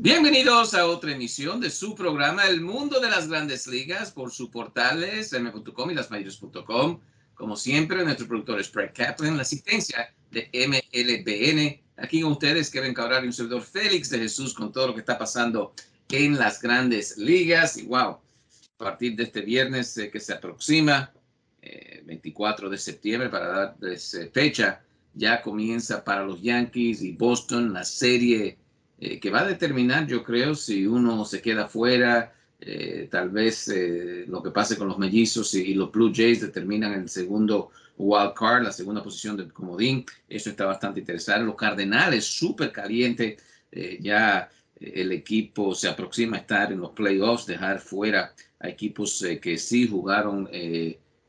Bienvenidos a otra emisión de su programa El Mundo de las Grandes Ligas por su portales m.com y lasmayores.com. Como siempre, nuestro productor es Fred Kaplan, la asistencia de MLBN. Aquí con ustedes, Kevin Cabral y un servidor Félix de Jesús con todo lo que está pasando en las grandes ligas. Y wow, a partir de este viernes eh, que se aproxima, 24 eh, de septiembre, para darles eh, fecha, ya comienza para los Yankees y Boston la serie eh, que va a determinar, yo creo, si uno se queda fuera, eh, tal vez eh, lo que pase con los mellizos y, los Blue Jays determinan el segundo wild card, la segunda posición del comodín. Eso está bastante interesante. Los Cardenales, súper caliente. ya el equipo se aproxima a estar en los playoffs, dejar fuera a equipos que sí jugaron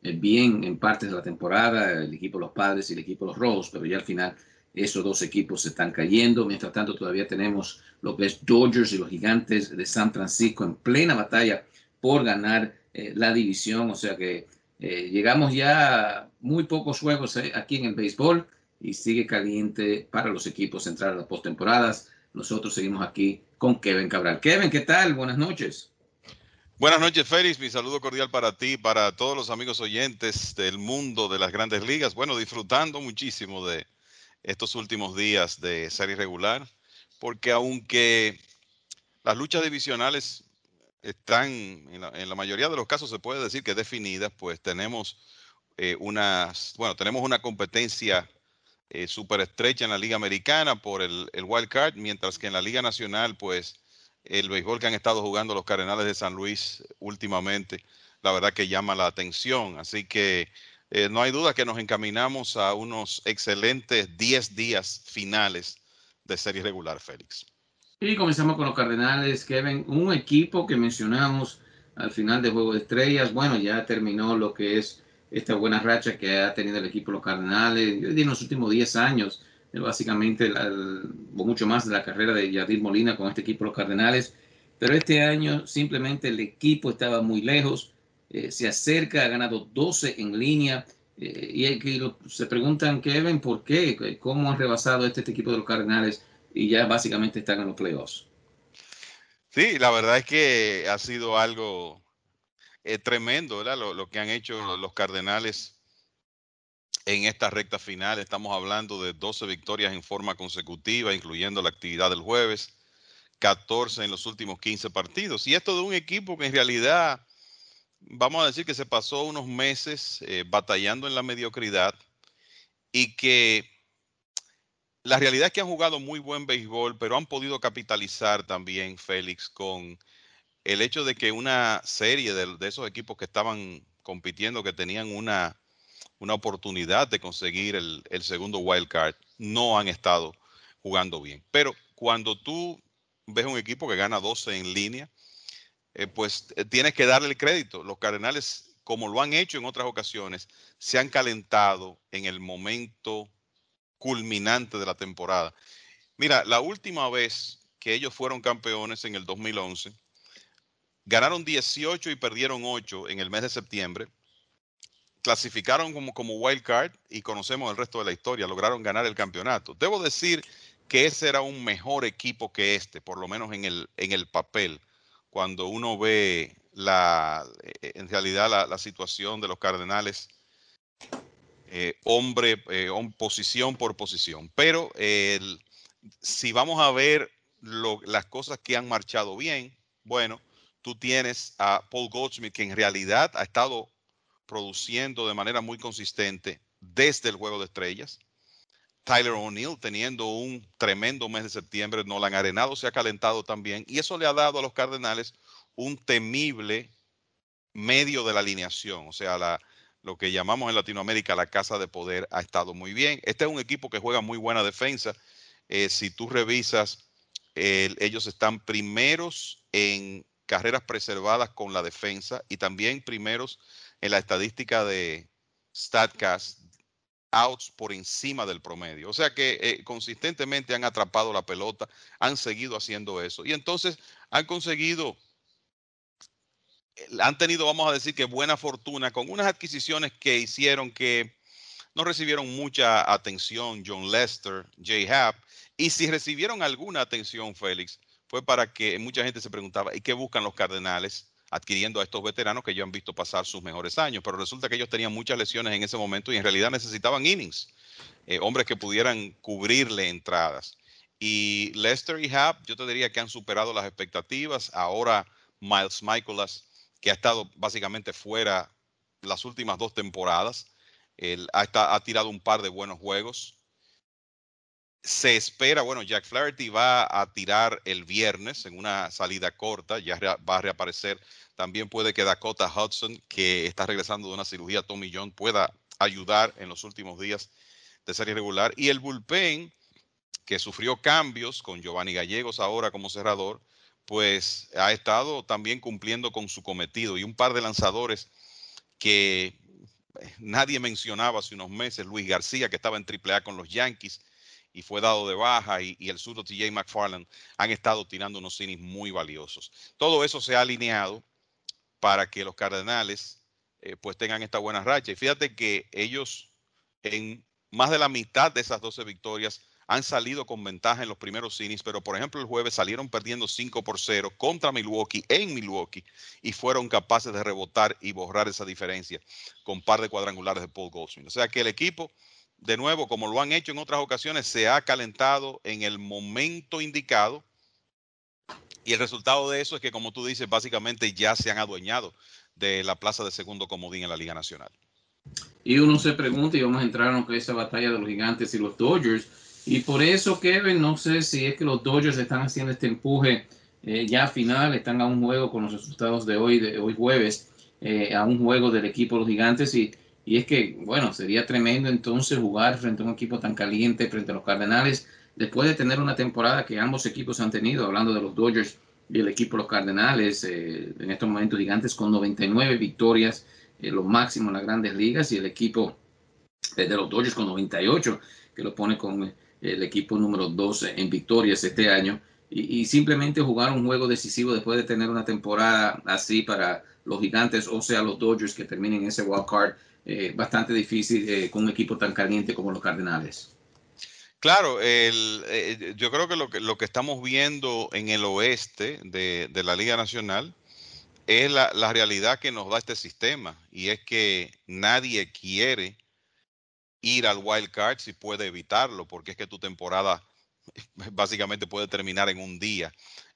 bien en partes de la temporada, el equipo de los Padres y el equipo de los Rojos, pero ya al final esos dos equipos se están cayendo. Mientras tanto, todavía tenemos lo que Dodgers y los Gigantes de San Francisco en plena batalla por ganar eh, la división. O sea que eh, llegamos ya a muy pocos juegos eh, aquí en el béisbol y sigue caliente para los equipos entrar a las postemporadas. Nosotros seguimos aquí con Kevin Cabral. Kevin, ¿qué tal? Buenas noches. Buenas noches, Félix. Mi saludo cordial para ti, para todos los amigos oyentes del mundo de las grandes ligas. Bueno, disfrutando muchísimo de, estos últimos días de serie regular, porque aunque las luchas divisionales están, en la, mayoría de los casos se puede decir que definidas, pues tenemos eh, unas, bueno, tenemos una competencia eh, súper estrecha en la Liga Americana por el, el, wild card, mientras que en la Liga Nacional, pues el béisbol que han estado jugando los Cardenales de San Luis últimamente, la verdad que llama la atención. Así que eh, no hay duda que nos encaminamos a unos excelentes 10 días finales de serie regular, Félix. Y comenzamos con los Cardenales, Kevin, un equipo que mencionamos al final del Juego de Estrellas, bueno, ya terminó lo que es esta buena racha que ha tenido el equipo de los Cardenales en los últimos 10 años, eh, básicamente mucho más de la carrera de Yadir Molina con este equipo de los Cardenales, pero este año simplemente el equipo estaba muy lejos, eh, se acerca, ha ganado 12 en línea. Eh, y se preguntan, Kevin, ¿por qué? ¿Cómo han rebasado este, este, equipo de los Cardenales y ya básicamente están en los playoffs? Sí, la verdad es que ha sido algo eh, tremendo, ¿verdad? Lo, lo, que han hecho los Cardenales en esta recta final. Estamos hablando de 12 victorias en forma consecutiva, incluyendo la actividad del jueves, 14 en los últimos 15 partidos. Y esto de un equipo que en realidad vamos a decir que se pasó unos meses eh, batallando en la mediocridad y que la realidad es que han jugado muy buen béisbol, pero han podido capitalizar también, Félix, con el hecho de que una serie de, esos equipos que estaban compitiendo, que tenían una, una oportunidad de conseguir el, el segundo wild card, no han estado jugando bien. Pero cuando tú ves un equipo que gana 12 en línea, eh, pues eh, tienes que darle el crédito. Los Cardenales, como lo han hecho en otras ocasiones, se han calentado en el momento culminante de la temporada. Mira, la última vez que ellos fueron campeones en el 2011, ganaron 18 y perdieron 8 en el mes de septiembre. Clasificaron como, como wild card y conocemos el resto de la historia, lograron ganar el campeonato. Debo decir que ese era un mejor equipo que este, por lo menos en el, en el papel cuando uno ve la, eh, en realidad la, situación de los Cardenales, eh, hombre, eh, posición por posición. Pero si vamos a ver las cosas que han marchado bien, bueno, tú tienes a Paul Goldschmidt que en realidad ha estado produciendo de manera muy consistente desde el juego de estrellas. Tyler O'Neill teniendo un tremendo mes de septiembre, Nolan Arenado se ha calentado también y eso le ha dado a los Cardenales un temible medio de la alineación, o sea, la, lo que llamamos en Latinoamérica la casa de poder ha estado muy bien. Este es un equipo que juega muy buena defensa. Eh, si tú revisas, ellos están primeros en carreras preservadas con la defensa y también primeros en la estadística de StatCast outs por encima del promedio. O sea que eh, consistentemente han atrapado la pelota, han seguido haciendo eso. Y entonces han conseguido, han tenido, vamos a decir que buena fortuna con unas adquisiciones que hicieron que no recibieron mucha atención John Lester, Jay Happ, y si recibieron alguna atención, Félix, fue para que mucha gente se preguntaba, ¿y qué buscan los Cardenales adquiriendo a estos veteranos que ya han visto pasar sus mejores años? Pero resulta que ellos tenían muchas lesiones en ese momento y en realidad necesitaban innings, eh, hombres que pudieran cubrirle entradas. Y Lester y Happ, yo te diría que han superado las expectativas. Ahora Miles Michaelas, que ha estado básicamente fuera las últimas dos temporadas, ha, ha tirado un par de buenos juegos se espera, bueno, Jack Flaherty va a tirar el viernes en una salida corta, ya va a reaparecer. También puede que Dakota Hudson, que está regresando de una cirugía Tommy John, pueda ayudar en los últimos días de serie regular. Y el bullpen, que sufrió cambios con Giovanni Gallegos ahora como cerrador, pues ha estado también cumpliendo con su cometido. Y un par de lanzadores que eh, nadie mencionaba hace unos meses, Luis García, que estaba en AAA con los Yankees, y fue dado de baja y, el surdo TJ McFarland han estado tirando unos innings muy valiosos. Todo eso se ha alineado para que los Cardenales eh, pues tengan esta buena racha. Y fíjate que ellos en más de la mitad de esas 12 victorias han salido con ventaja en los primeros innings, pero por ejemplo el jueves salieron perdiendo 5 por 0 contra Milwaukee en Milwaukee y fueron capaces de rebotar y borrar esa diferencia con par de cuadrangulares de Paul Goldsmith. O sea que el equipo de nuevo, como lo han hecho en otras ocasiones, se ha calentado en el momento indicado. Y el resultado de eso es que, como tú dices, básicamente ya se han adueñado de la plaza de segundo comodín en la Liga Nacional. Y uno se pregunta, y vamos a entrar en esa batalla de los gigantes y los Dodgers. Y por eso, Kevin, no sé si es que los Dodgers están haciendo este empuje eh, ya final, están a un juego con los resultados de hoy, de hoy jueves, eh, a un juego del equipo de los gigantes. Y y es que, bueno, sería tremendo entonces jugar frente a un equipo tan caliente, frente a los Cardenales, después de tener una temporada que ambos equipos han tenido, hablando de los Dodgers y el equipo de los Cardenales, eh, en estos momentos gigantes con 99 victorias, eh, lo máximo en las grandes ligas, y el equipo de los Dodgers con 98, que lo pone con el equipo número 12 en victorias este año. Y, y, simplemente jugar un juego decisivo después de tener una temporada así para los gigantes, o sea, los Dodgers que terminen ese wild card eh, bastante difícil eh, con un equipo tan caliente como los Cardenales. Claro, el, eh, yo creo que lo, que lo que estamos viendo en el oeste de, la Liga Nacional es la, la, realidad que nos da este sistema y es que nadie quiere ir al wild card si puede evitarlo, porque es que tu temporada básicamente puede terminar en un día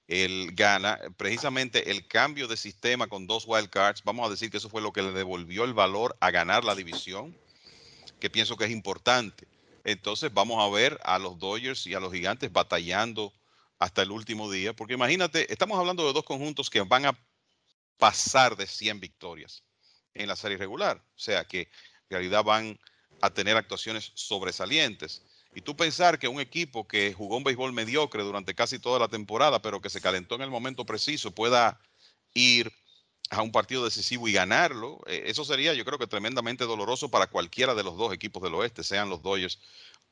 él gana precisamente el cambio de sistema con dos wild cards. Vamos a decir que eso fue lo que le devolvió el valor a ganar la división, que pienso que es importante. Entonces vamos a ver a los Dodgers y a los Gigantes batallando hasta el último día, porque imagínate, estamos hablando de dos conjuntos que van a pasar de 100 victorias en la serie regular, o sea que en realidad van a tener actuaciones sobresalientes. Y tú pensar que un equipo que jugó un béisbol mediocre durante casi toda la temporada, pero que se calentó en el momento preciso, pueda ir a un partido decisivo y ganarlo, eh, eso sería yo creo que tremendamente doloroso para cualquiera de los dos equipos del oeste, sean los Dodgers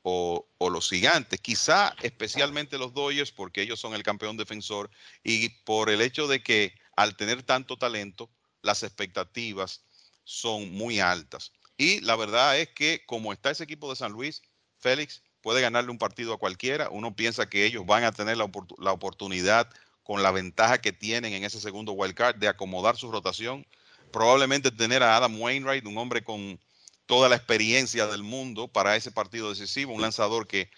o, los gigantes. Quizá especialmente los Dodgers porque ellos son el campeón defensor y por el hecho de que al tener tanto talento, las expectativas son muy altas. Y la verdad es que como está ese equipo de San Luis, Félix, puede ganarle un partido a cualquiera. Uno piensa que ellos van a tener la, oportunidad con la ventaja que tienen en ese segundo wild card de acomodar su rotación. Probablemente tener a Adam Wainwright, un hombre con toda la experiencia del mundo para ese partido decisivo, un lanzador que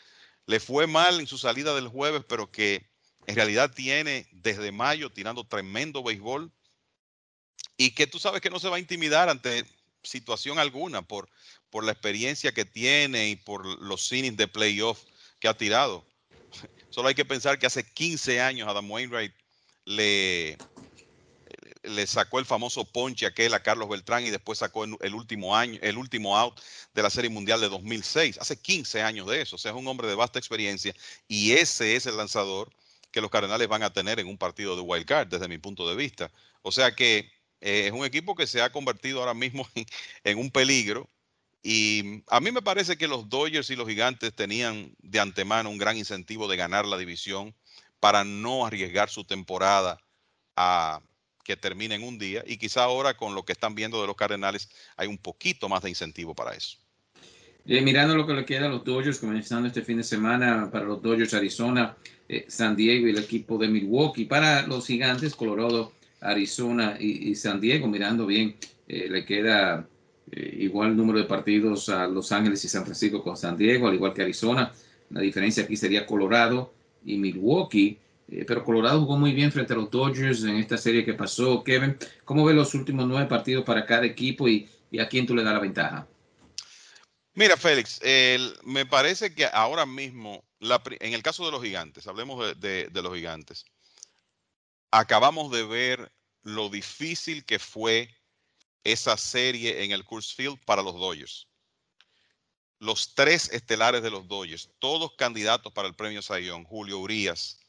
le fue mal en su salida del jueves, pero que en realidad tiene desde mayo tirando tremendo béisbol y que tú sabes que no se va a intimidar ante situación alguna por, por la experiencia que tiene y por los innings de playoff que ha tirado. Solo hay que pensar que hace 15 años Adam Wainwright le, le sacó el famoso ponche aquel a Carlos Beltrán y después sacó el último año, el último out de la Serie Mundial de 2006. Hace 15 años de eso. O sea, es un hombre de vasta experiencia y ese es el lanzador que los Cardenales van a tener en un partido de wild card, desde mi punto de vista. O sea que eh, es un equipo que se ha convertido ahora mismo en un peligro y a mí me parece que los Dodgers y los Gigantes tenían de antemano un gran incentivo de ganar la división para no arriesgar su temporada a que termine en un día. Y quizá ahora con lo que están viendo de los Cardenales hay un poquito más de incentivo para eso. Eh, mirando lo que le queda a los Dodgers, comenzando este fin de semana para los Dodgers Arizona, eh, San Diego y el equipo de Milwaukee. Para los gigantes, Colorado, Arizona y, San Diego, mirando bien, eh, le queda igual número de partidos a Los Ángeles y San Francisco con San Diego, al igual que Arizona. La diferencia aquí sería Colorado y Milwaukee. pero Colorado jugó muy bien frente a los Dodgers en esta serie que pasó. Kevin, ¿cómo ve los últimos nueve partidos para cada equipo y, a quién tú le das la ventaja? Mira, Félix, me parece que ahora mismo, en el caso de los gigantes, hablemos de, los gigantes, acabamos de ver lo difícil que fue esa serie en el Coors Field para los Dodgers. Los tres estelares de los Dodgers, todos candidatos para el premio Sayón, Julio Urias,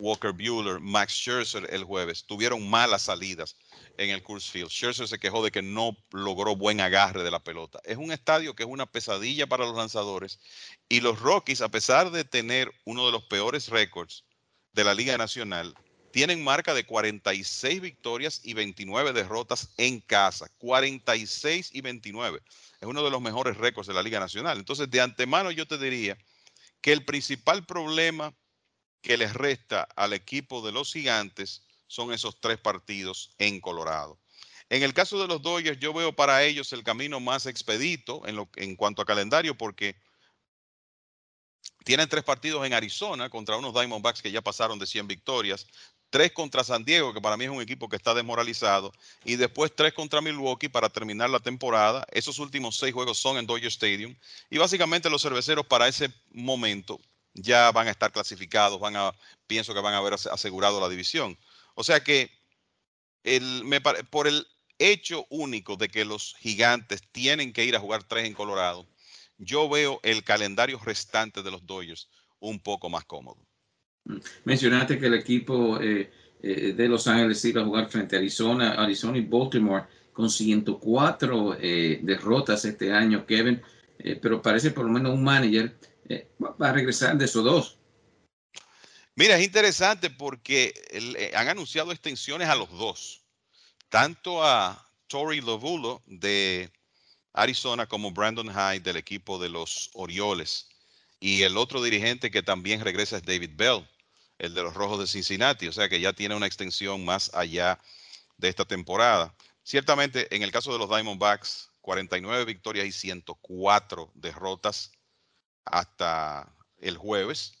Walker Bueller, Max Scherzer el jueves, tuvieron malas salidas en el Coors Field. Scherzer se quejó de que no logró buen agarre de la pelota. Es un estadio que es una pesadilla para los lanzadores y los Rockies, a pesar de tener uno de los peores récords de la Liga Nacional, tienen marca de 46 victorias y 29 derrotas en casa. 46 y 29. Es uno de los mejores récords de la Liga Nacional. Entonces, de antemano yo te diría que el principal problema que les resta al equipo de los gigantes son esos tres partidos en Colorado. En el caso de los Dodgers, yo veo para ellos el camino más expedito en, lo, en cuanto a calendario porque tienen tres partidos en Arizona contra unos Diamondbacks que ya pasaron de 100 victorias, tres contra San Diego, que para mí es un equipo que está desmoralizado, y después tres contra Milwaukee para terminar la temporada. Esos últimos seis juegos son en Dodger Stadium. Y básicamente los cerveceros para ese momento ya van a estar clasificados, van a, pienso que van a haber asegurado la división. O sea que por el hecho único de que los gigantes tienen que ir a jugar tres en Colorado, yo veo el calendario restante de los Dodgers un poco más cómodo. Mencionaste que el equipo eh, eh, de Los Ángeles iba a jugar frente a Arizona, Arizona y Baltimore con 104 eh, derrotas este año, Kevin, pero parece por lo menos un manager va a regresar de esos dos. Mira, es interesante porque eh, han anunciado extensiones a los dos, tanto a Tori Lovulo de Arizona como Brandon Hyde del equipo de los Orioles. Y el otro dirigente que también regresa es David Bell, el de los Rojos de Cincinnati, o sea que ya tiene una extensión más allá de esta temporada. Ciertamente, en el caso de los Diamondbacks, 49 victorias y 104 derrotas hasta el jueves.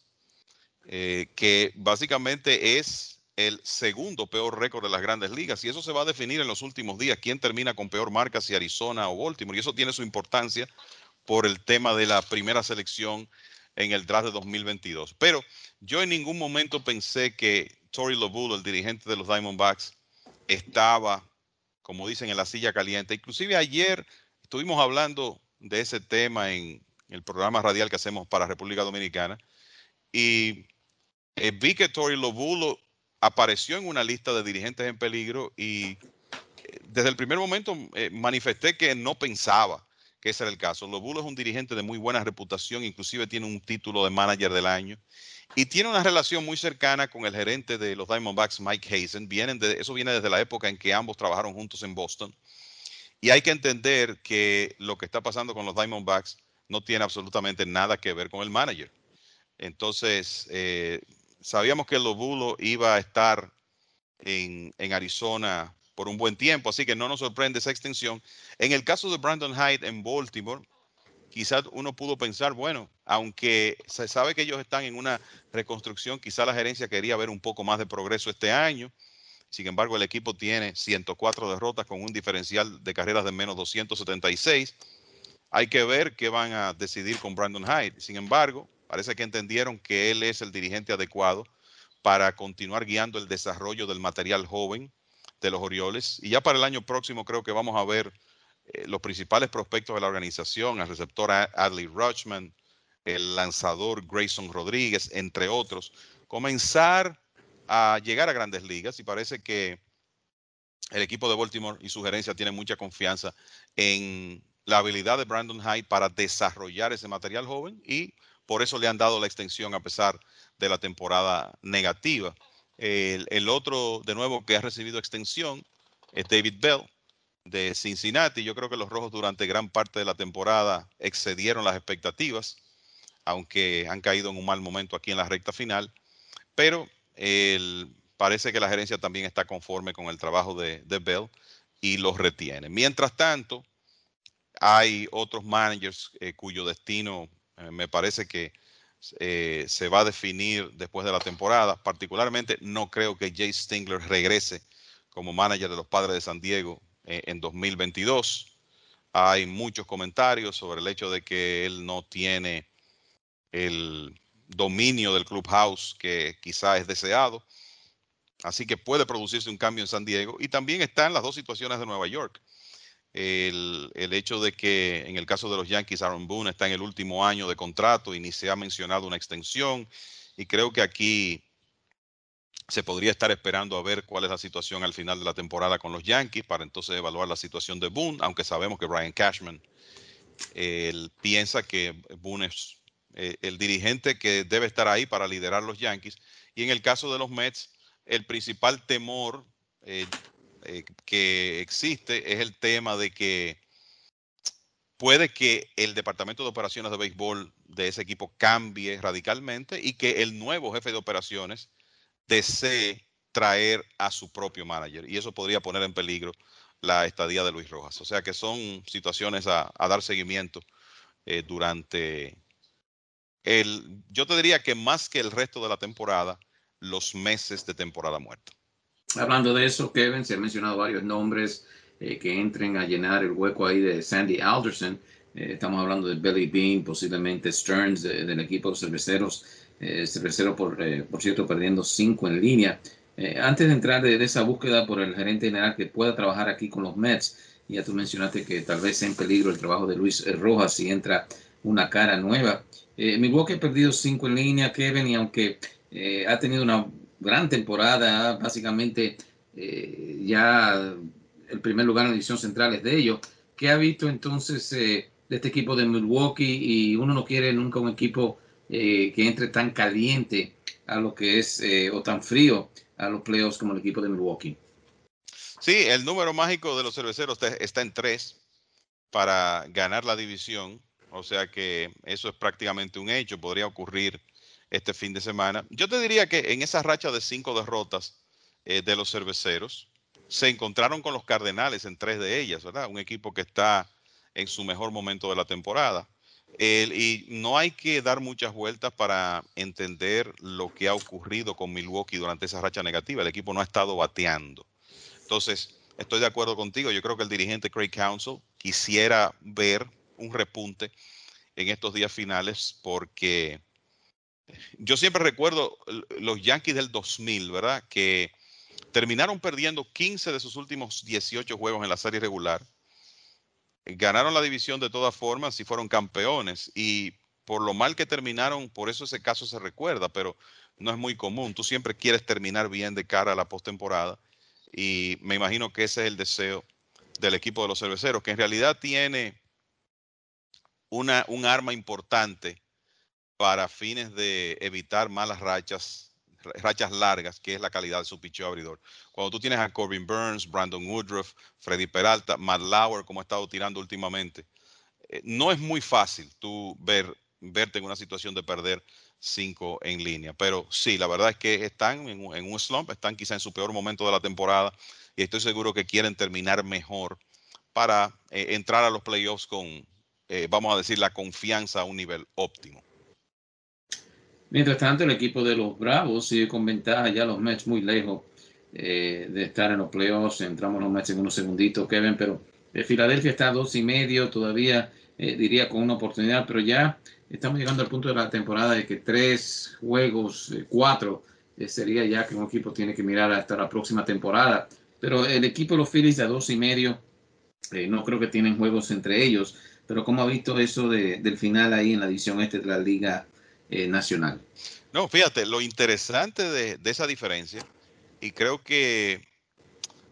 Eh, que básicamente es el segundo peor récord de las grandes ligas. Y eso se va a definir en los últimos días. ¿Quién termina con peor marca, si Arizona o Baltimore? Y eso tiene su importancia por el tema de la primera selección en el draft de 2022. Pero yo en ningún momento pensé que Tory Lobulo, el dirigente de los Diamondbacks, estaba, como dicen, en la silla caliente. Inclusive ayer estuvimos hablando de ese tema en el programa radial que hacemos para República Dominicana. Y eh, vi que Tori Lobulo apareció en una lista de dirigentes en peligro y eh, desde el primer momento eh, manifesté que no pensaba que ese era el caso. Lobulo es un dirigente de muy buena reputación, inclusive tiene un título de manager del año y tiene una relación muy cercana con el gerente de los Diamondbacks, Mike Hazen. De, eso viene desde la época en que ambos trabajaron juntos en Boston. Y hay que entender que lo que está pasando con los Diamondbacks no tiene absolutamente nada que ver con el manager. Entonces, eh, sabíamos que Lobulo iba a estar en, Arizona por un buen tiempo, así que no nos sorprende esa extensión. En el caso de Brandon Hyde en Baltimore, quizás uno pudo pensar, bueno, aunque se sabe que ellos están en una reconstrucción, quizás la gerencia quería ver un poco más de progreso este año. Sin embargo, el equipo tiene 104 derrotas con un diferencial de carreras de menos 276. Hay que ver qué van a decidir con Brandon Hyde. Sin embargo, Parece que entendieron que él es el dirigente adecuado para continuar guiando el desarrollo del material joven de los Orioles. Y ya para el año próximo creo que vamos a ver eh, los principales prospectos de la organización, el receptor Adley Rutschman, el lanzador Grayson Rodríguez, entre otros, comenzar a llegar a grandes ligas y parece que el equipo de Baltimore y su gerencia tienen mucha confianza en la habilidad de Brandon Hyde para desarrollar ese material joven y por eso le han dado la extensión a pesar de la temporada negativa. El, otro, de nuevo, que ha recibido extensión es David Bell, de Cincinnati. Yo creo que los Rojos durante gran parte de la temporada excedieron las expectativas, aunque han caído en un mal momento aquí en la recta final. Pero parece que la gerencia también está conforme con el trabajo de, Bell y los retiene. Mientras tanto, hay otros managers eh, cuyo destino eh, me parece que eh, se va a definir después de la temporada. Particularmente, no creo que Jay Stingler regrese como manager de los Padres de San Diego eh, en 2022. Hay muchos comentarios sobre el hecho de que él no tiene el dominio del clubhouse que quizá es deseado. Así que puede producirse un cambio en San Diego. Y también están las dos situaciones de Nueva York. El, hecho de que en el caso de los Yankees, Aaron Boone está en el último año de contrato y ni se ha mencionado una extensión. Y creo que aquí se podría estar esperando a ver cuál es la situación al final de la temporada con los Yankees para entonces evaluar la situación de Boone, aunque sabemos que Brian Cashman piensa que Boone es eh, el dirigente que debe estar ahí para liderar los Yankees. Y en el caso de los Mets, el principal temor eh, eh, que existe es el tema de que puede que el departamento de operaciones de béisbol de ese equipo cambie radicalmente y que el nuevo jefe de operaciones desee traer a su propio manager y eso podría poner en peligro la estadía de Luis Rojas. O sea que son situaciones a, dar seguimiento eh, durante el, yo te diría que más que el resto de la temporada, los meses de temporada muerta. Hablando de eso, Kevin, se han mencionado varios nombres eh, que entren a llenar el hueco ahí de Sandy Alderson. Eh, estamos hablando de Billy Bean, posiblemente Stearns del equipo de cerveceros eh, cervecero, por, eh, por cierto, perdiendo cinco en línea. Eh, antes de entrar de, esa búsqueda por el gerente general que pueda trabajar aquí con los Mets, ya tú mencionaste que tal vez sea en peligro el trabajo de Luis Rojas si entra una cara nueva. Eh, Milwaukee ha perdido cinco en línea, Kevin, y aunque ha tenido una gran temporada, básicamente ya el primer lugar en la edición central es de ellos. ¿Qué ha visto entonces de este equipo de Milwaukee? Y uno no quiere nunca un equipo eh, que entre tan caliente a lo que es eh, o tan frío a los playoffs como el equipo de Milwaukee. Sí, el número mágico de los cerveceros está en tres para ganar la división. O sea que eso es prácticamente un hecho. Podría ocurrir este fin de semana. Yo te diría que en esa racha de cinco derrotas eh, de los cerveceros, se encontraron con los Cardenales en tres de ellas, ¿verdad? Un equipo que está en su mejor momento de la temporada y no hay que dar muchas vueltas para entender lo que ha ocurrido con Milwaukee durante esa racha negativa. El equipo no ha estado bateando. Entonces, estoy de acuerdo contigo. Yo creo que el dirigente Craig Council quisiera ver un repunte en estos días finales porque yo siempre recuerdo los Yankees del 2000, ¿verdad? Que terminaron perdiendo 15 de sus últimos 18 juegos en la serie regular ganaron la división de todas formas y fueron campeones. Y por lo mal que terminaron, por eso ese caso se recuerda, pero no es muy común. Tú siempre quieres terminar bien de cara a la postemporada. Y me imagino que ese es el deseo del equipo de los cerveceros, que en realidad tiene una, un arma importante para fines de evitar malas rachas rachas largas, que es la calidad de su picheo abridor. Cuando tú tienes a Corbin Burns, Brandon Woodruff, Freddy Peralta, Matt Lauer, como ha estado tirando últimamente, eh, no es muy fácil tú ver, verte en una situación de perder cinco en línea. Pero sí, la verdad es que están en, un slump, están quizá en su peor momento de la temporada y estoy seguro que quieren terminar mejor para eh, entrar a los playoffs con, eh, vamos a decir, la confianza a un nivel óptimo. Mientras tanto, el equipo de los Bravos sigue con ventaja, ya los Mets muy lejos eh, de estar en los playoffs. Entramos los Mets en unos segunditos, Kevin, pero eh, Filadelfia está a dos y medio, todavía eh, diría con una oportunidad, pero ya estamos llegando al punto de la temporada de que tres juegos, cuatro, sería ya que un equipo tiene que mirar hasta la próxima temporada. Pero el equipo de los Phillies a dos y medio, no creo que tienen juegos entre ellos, pero ¿cómo ha visto eso del final ahí en la edición este de la Liga eh, nacional. No, fíjate, lo interesante de, esa diferencia, y creo que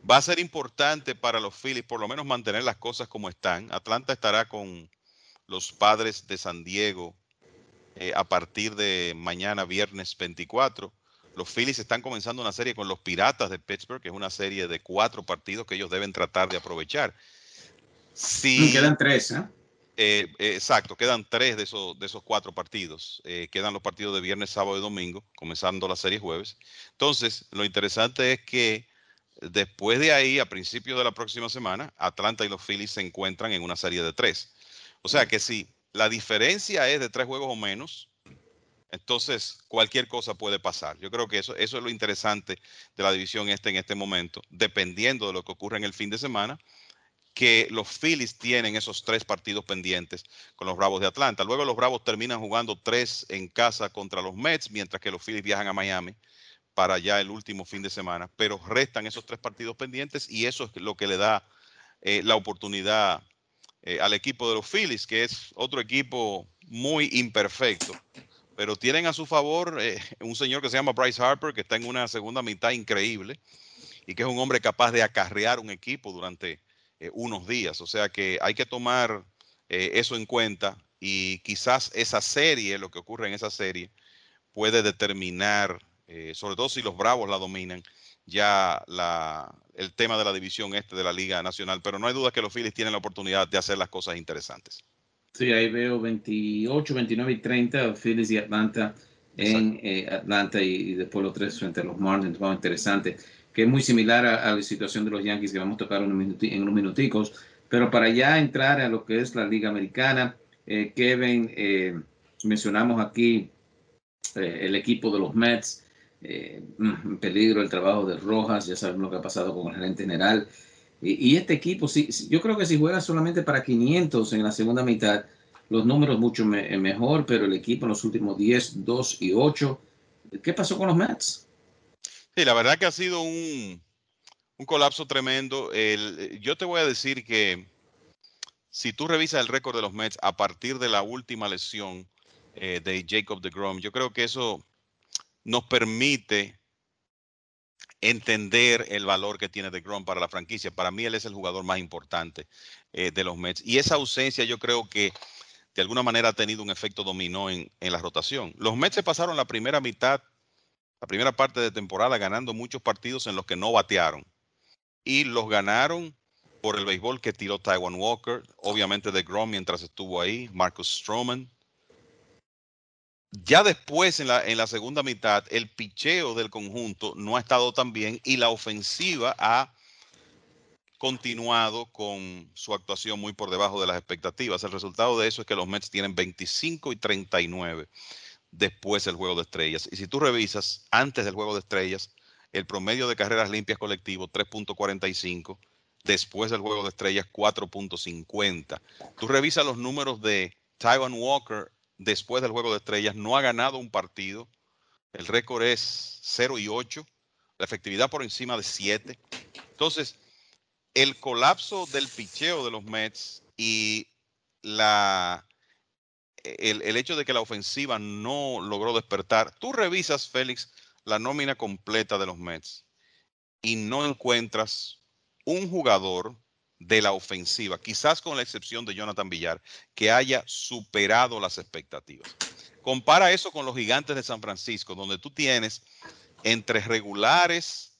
va a ser importante para los Phillies por lo menos mantener las cosas como están. Atlanta estará con los padres de San Diego eh, a partir de mañana, viernes 24. Los Phillies están comenzando una serie con los Piratas de Pittsburgh, que es una serie de cuatro partidos que ellos deben tratar de aprovechar. Si, quedan tres, ¿eh? Eh, eh, exacto, quedan tres de esos, de esos cuatro partidos. Eh, quedan los partidos de viernes, sábado y domingo, comenzando la serie jueves. Entonces, lo interesante es que después de ahí, a principios de la próxima semana, Atlanta y los Phillies se encuentran en una serie de tres. O sea que si la diferencia es de tres juegos o menos, entonces cualquier cosa puede pasar. Yo creo que eso, eso es lo interesante de la división este en este momento, dependiendo de lo que ocurra en el fin de semana que los Phillies tienen esos tres partidos pendientes con los Bravos de Atlanta. Luego los Bravos terminan jugando tres en casa contra los Mets, mientras que los Phillies viajan a Miami para ya el último fin de semana. Pero restan esos tres partidos pendientes y eso es lo que le da eh, la oportunidad eh, al equipo de los Phillies, que es otro equipo muy imperfecto. Pero tienen a su favor eh, un señor que se llama Bryce Harper, que está en una segunda mitad increíble y que es un hombre capaz de acarrear un equipo durante eh, unos días. O sea que hay que tomar eh, eso en cuenta y quizás esa serie, lo que ocurre en esa serie, puede determinar, eh, sobre todo si los Bravos la dominan, ya la, el tema de la división este de la Liga Nacional. Pero no hay duda que los Phillies tienen la oportunidad de hacer las cosas interesantes. Sí, ahí veo 28, 29 y 30, Phillies y Atlanta en Atlanta y, después los tres frente a los Marlins. Vamos, interesante que es muy similar a, la situación de los Yankees que vamos a tocar en unos minuticos. Pero para ya entrar a lo que es la Liga Americana, eh, Kevin, eh, mencionamos aquí eh, el equipo de los Mets, mm, en peligro el trabajo de Rojas, ya sabemos lo que ha pasado con el gerente general. Y, este equipo, sí, yo creo que si juega solamente para 500 en la segunda mitad, los números mucho mejor, pero el equipo en los últimos 10, 2 y 8, ¿qué pasó con los Mets? Sí, la verdad que ha sido un, colapso tremendo. El, yo te voy a decir que si tú revisas el récord de los Mets a partir de la última lesión eh, de Jacob de Grom, yo creo que eso nos permite entender el valor que tiene de Grom para la franquicia. Para mí él es el jugador más importante eh, de los Mets. Y esa ausencia yo creo que de alguna manera ha tenido un efecto dominó en, en la rotación. Los Mets se pasaron la primera mitad la primera parte de temporada ganando muchos partidos en los que no batearon. Y los ganaron por el béisbol que tiró Taiwan Walker, obviamente de Grom mientras estuvo ahí, Marcus Stroman. Ya después, en la, en la segunda mitad, el picheo del conjunto no ha estado tan bien y la ofensiva ha continuado con su actuación muy por debajo de las expectativas. El resultado de eso es que los Mets tienen 25 y 39 después del juego de estrellas. Y si tú revisas antes del juego de estrellas, el promedio de carreras limpias colectivo 3.45, después del juego de estrellas 4.50. Tú revisas los números de Taiwan Walker después del juego de estrellas, no ha ganado un partido. El récord es 0 y 8, la efectividad por encima de 7. Entonces, el colapso del picheo de los Mets y la el, hecho de que la ofensiva no logró despertar. Tú revisas, Félix, la nómina completa de los Mets y no encuentras un jugador de la ofensiva, quizás con la excepción de Jonathan Villar, que haya superado las expectativas. Compara eso con los gigantes de San Francisco, donde tú tienes entre regulares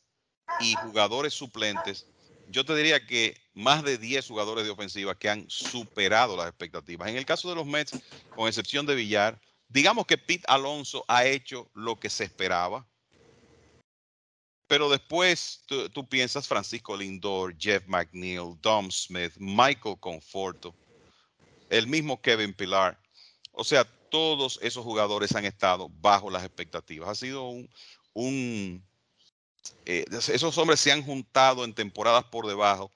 y jugadores suplentes yo te diría que más de 10 jugadores de ofensiva que han superado las expectativas. En el caso de los Mets, con excepción de Villar, digamos que Pete Alonso ha hecho lo que se esperaba. Pero después tú, piensas Francisco Lindor, Jeff McNeil, Dom Smith, Michael Conforto, el mismo Kevin Pilar. O sea, todos esos jugadores han estado bajo las expectativas. Ha sido un eh, esos hombres se han juntado en temporadas por debajo.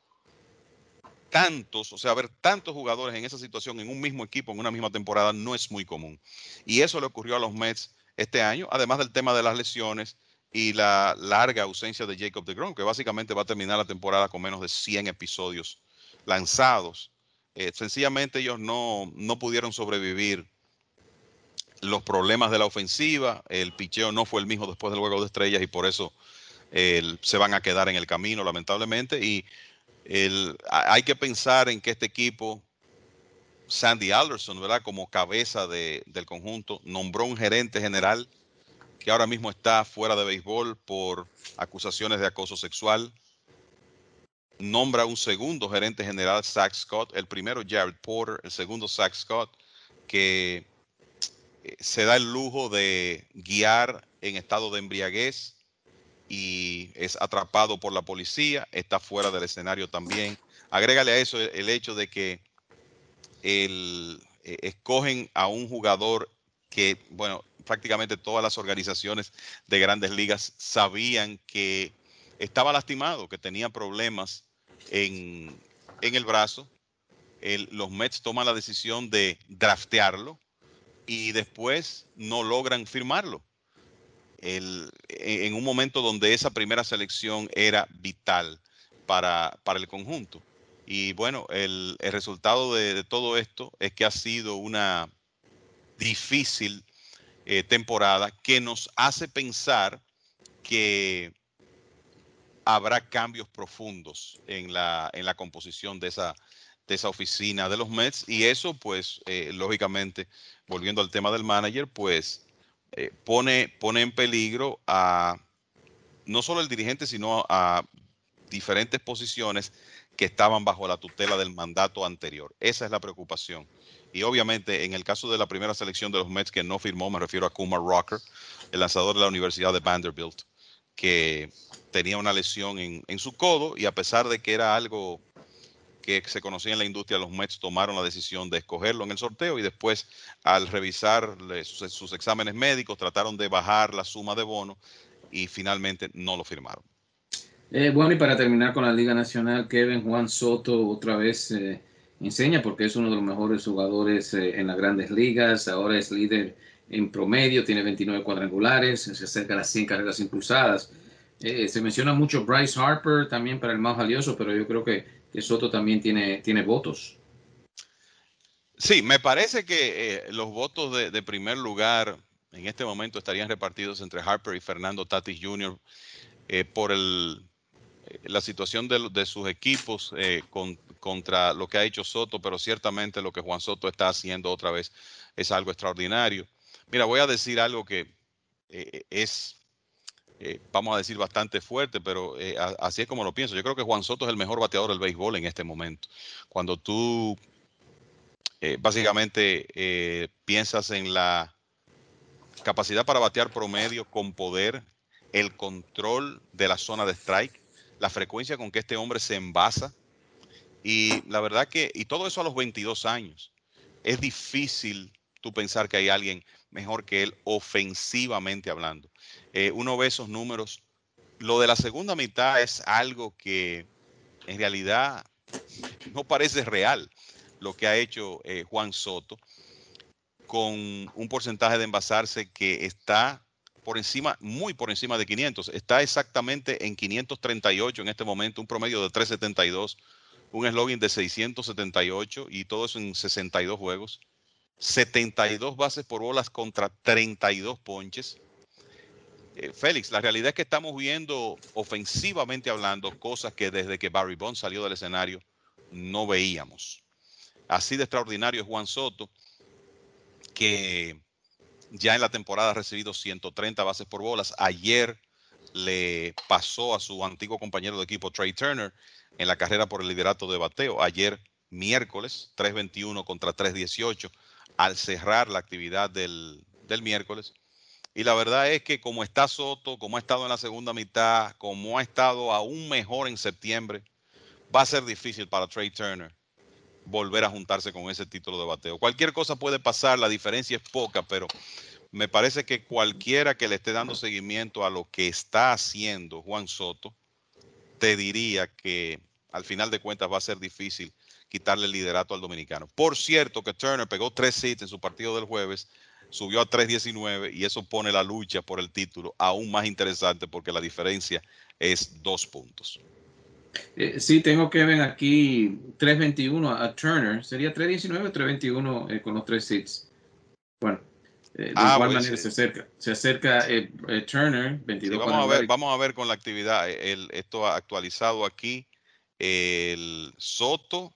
Tantos, o sea, ver tantos jugadores en esa situación en un mismo equipo, en una misma temporada, no es muy común. Y eso le ocurrió a los Mets este año, además del tema de las lesiones y la larga ausencia de Jacob de Grom, que básicamente va a terminar la temporada con menos de 100 episodios lanzados. Eh, sencillamente ellos no, no pudieron sobrevivir los problemas de la ofensiva, el picheo no fue el mismo después del juego de estrellas y por eso se van a quedar en el camino, lamentablemente. Y hay que pensar en que este equipo, Sandy Alderson, ¿verdad? Como cabeza del conjunto, nombró un gerente general que ahora mismo está fuera de béisbol por acusaciones de acoso sexual. Nombra un segundo gerente general, Zach Scott, el primero Jared Porter, el segundo Zach Scott, que eh, se da el lujo de guiar en estado de embriaguez y es atrapado por la policía, está fuera del escenario también. Agrégale a eso el, hecho de que el, eh, escogen a un jugador que, bueno, prácticamente todas las organizaciones de grandes ligas sabían que estaba lastimado, que tenía problemas en, el brazo. los Mets toman la decisión de draftearlo y después no logran firmarlo. En un momento donde esa primera selección era vital para, el conjunto. Y bueno, el, resultado de, todo esto es que ha sido una difícil eh, temporada que nos hace pensar que habrá cambios profundos en la, en la composición de esa, de esa oficina de los Mets y eso pues eh, lógicamente volviendo al tema del manager pues eh, pone, pone en peligro a no solo el dirigente sino a diferentes posiciones que estaban bajo la tutela del mandato anterior. Esa es la preocupación. Y obviamente en el caso de la primera selección de los Mets que no firmó, me refiero a Kumar Rocker, el lanzador de la Universidad de Vanderbilt, que tenía una lesión en, en su codo y a pesar de que era algo que se conocía en la industria, los Mets tomaron la decisión de escogerlo en el sorteo y después al revisar sus, sus, exámenes médicos trataron de bajar la suma de bono y finalmente no lo firmaron. Eh, bueno, y para terminar con la Liga Nacional, Kevin Juan Soto otra vez eh, enseña porque es uno de los mejores jugadores eh, en las grandes ligas, ahora es líder en promedio, tiene 29 cuadrangulares, se acerca a las 100 carreras impulsadas. se menciona mucho Bryce Harper también para el más valioso, pero yo creo que, Soto también tiene, tiene votos. Sí, me parece que los votos de, primer lugar en este momento estarían repartidos entre Harper y Fernando Tatis Jr. por el la situación de, sus equipos eh, contra lo que ha hecho Soto, pero ciertamente lo que Juan Soto está haciendo otra vez es algo extraordinario. Mira, voy a decir algo que eh, es, eh, vamos a decir, bastante fuerte, pero así es como lo pienso. Yo creo que Juan Soto es el mejor bateador del béisbol en este momento. Cuando tú básicamente piensas en la capacidad para batear promedio con poder, el control de la zona de strike, la frecuencia con que este hombre se envasa. Y la verdad que, y todo eso a los 22 años, es difícil tú pensar que hay alguien mejor que él ofensivamente hablando. Eh, uno ve esos números. Lo de la segunda mitad es algo que en realidad no parece real lo que ha hecho eh, Juan Soto con un porcentaje de envasarse que está por encima, muy por encima de 500. Está exactamente en 538 en este momento, un promedio de 372, un slogan de 678 y todo eso en 62 juegos. 72 bases por bolas contra 32 ponches. Eh, Félix, la realidad es que estamos viendo ofensivamente hablando cosas que desde que Barry Bonds salió del escenario no veíamos. Así de extraordinario es Juan Soto, que ya en la temporada ha recibido 130 bases por bolas. Ayer le pasó a su antiguo compañero de equipo Trey Turner en la carrera por el liderato de bateo. Ayer miércoles 3.21 contra 3.18 al cerrar la actividad del, del miércoles. Y la verdad es que como está Soto, como ha estado en la segunda mitad, como ha estado aún mejor en septiembre, va a ser difícil para Trey Turner volver a juntarse con ese título de bateo. Cualquier cosa puede pasar, la diferencia es poca, pero me parece que cualquiera que le esté dando seguimiento a lo que está haciendo Juan Soto, te diría que al final de cuentas va a ser difícil quitarle el liderato al dominicano. Por cierto que Turner pegó tres hits en su partido del jueves, subió a 3.19 y eso pone la lucha por el título aún más interesante porque la diferencia es dos puntos. Eh, sí, tengo que ver aquí 321 a Turner. Sería 319 o 321 eh, con los tres hits. Bueno, eh, de ah, igual manera se acerca. Se acerca Turner, 22 vamos, a ver, vamos a ver con la actividad. El, esto actualizado aquí. El Soto.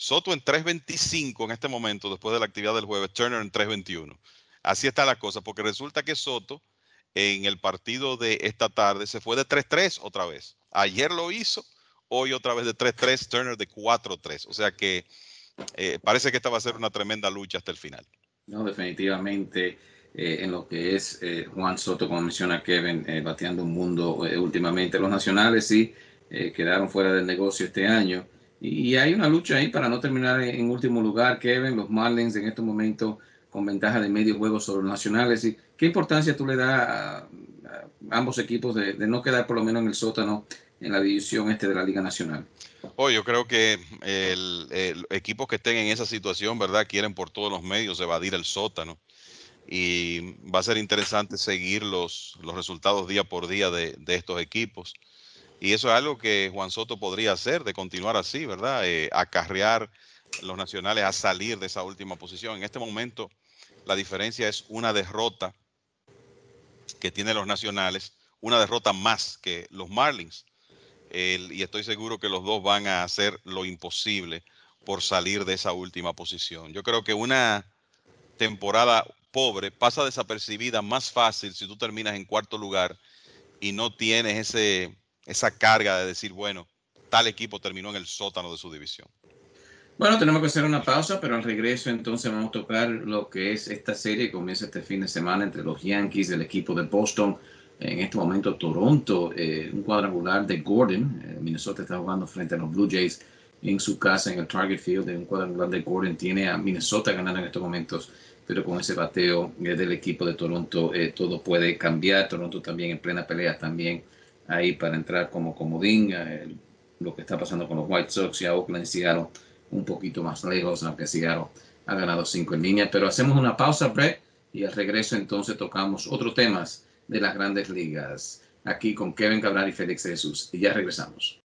Soto en 3.25 en este momento, después de la actividad del jueves. Turner en 3.21. así está la cosa, porque resulta que Soto en el partido de esta tarde se fue de 3-3 otra vez. Ayer lo hizo, hoy otra vez de 3-3, Turner de 4-3. O sea que eh, parece que esta va a ser una tremenda lucha hasta el final. No, definitivamente. Eh, en lo que es eh, Juan Soto, como menciona Kevin, bateando un mundo últimamente. Los nacionales sí quedaron fuera del negocio este año. Y, hay una lucha ahí para no terminar en, último lugar, Kevin. Los Marlins en este momento con ventaja de medio juego sobre los nacionales. ¿Y ¿Qué importancia tú le das a, ambos equipos de, no quedar por lo menos en el sótano en la división este de la Liga Nacional? Oh, yo creo que el, equipos que estén en esa situación, ¿verdad? Quieren por todos los medios evadir el sótano. Y va a ser interesante seguir los resultados día por día de, estos equipos. Y eso es algo que Juan Soto podría hacer, de continuar así, ¿verdad? Eh, acarrear los nacionales a salir de esa última posición. En este momento, la diferencia es una derrota que tienen los nacionales, una derrota más que los Marlins. y estoy seguro que los dos van a hacer lo imposible por salir de esa última posición. Yo creo que una temporada pobre pasa desapercibida más fácil si tú terminas en cuarto lugar y no tienes ese, esa carga de decir, bueno, tal equipo terminó en el sótano de su división. Bueno, tenemos que hacer una pausa, pero al regreso entonces vamos a tocar lo que es esta serie que comienza este fin de semana entre los Yankees, el equipo de Boston, en este momento Toronto, eh, un cuadrangular de Gordon, eh, Minnesota está jugando frente a los Blue Jays en su casa en el Target Field, un cuadrangular de Gordon. Tiene a Minnesota ganando en estos momentos, pero con ese bateo eh, del equipo de Toronto todo puede cambiar, Toronto también en plena pelea también ahí para entrar como comodín, lo que está pasando con los White Sox y a Oakland y Seattle un poquito más lejos, aunque Seattle ha ganado cinco en línea. Pero hacemos una pausa, Brett, y al regreso entonces tocamos otros temas de las grandes ligas. Aquí con Kevin Cabral y Félix Jesús. Y ya regresamos.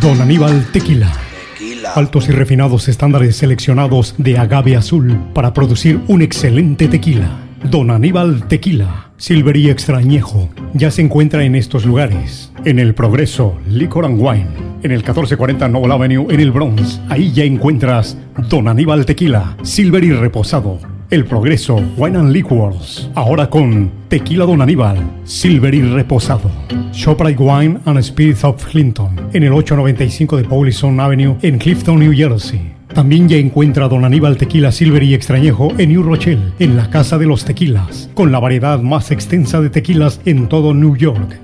Don Aníbal Tequila. Tequila. Altos y refinados estándares seleccionados de agave azul para producir un excelente tequila. Don Aníbal Tequila, Silver y Extrañejo, ya se encuentra en estos lugares. En el Progreso, Liquor and Wine, en el 1440 Noble Avenue, en el Bronx. Ahí ya encuentras Don Aníbal Tequila, Silver y Reposado. El Progreso, Wine and Liquors, ahora con Tequila Don Aníbal, Silver y Reposado. Shoprite Wine and Spirits of Clinton, en el 895 de Paulison Avenue, en Clifton, New Jersey. También ya encuentra Don Aníbal Tequila Silver y Extrañejo en New Rochelle, en la Casa de los Tequilas, con la variedad más extensa de tequilas en todo New York.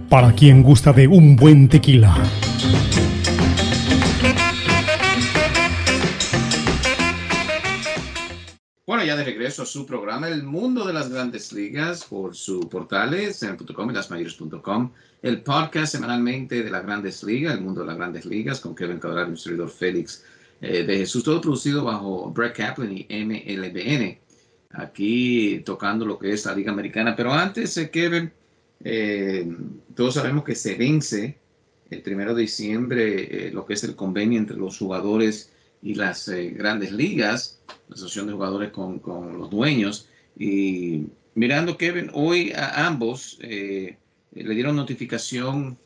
para quien gusta de un buen tequila. Bueno, ya de regreso a su programa El Mundo de las Grandes Ligas por su portales en .com y lasmayores.com. El podcast semanalmente de las Grandes Ligas, El Mundo de las Grandes Ligas, con Kevin Cabral y un servidor Félix eh, de Jesús, todo producido bajo Brett Kaplan y MLBN. Aquí tocando lo que es la Liga Americana. Pero antes, eh, Kevin, eh, todos sabemos que se vence el primero de diciembre eh, lo que es el convenio entre los jugadores y las eh, grandes ligas, la asociación de jugadores con, con, los dueños. Y mirando, Kevin, hoy a ambos le dieron notificación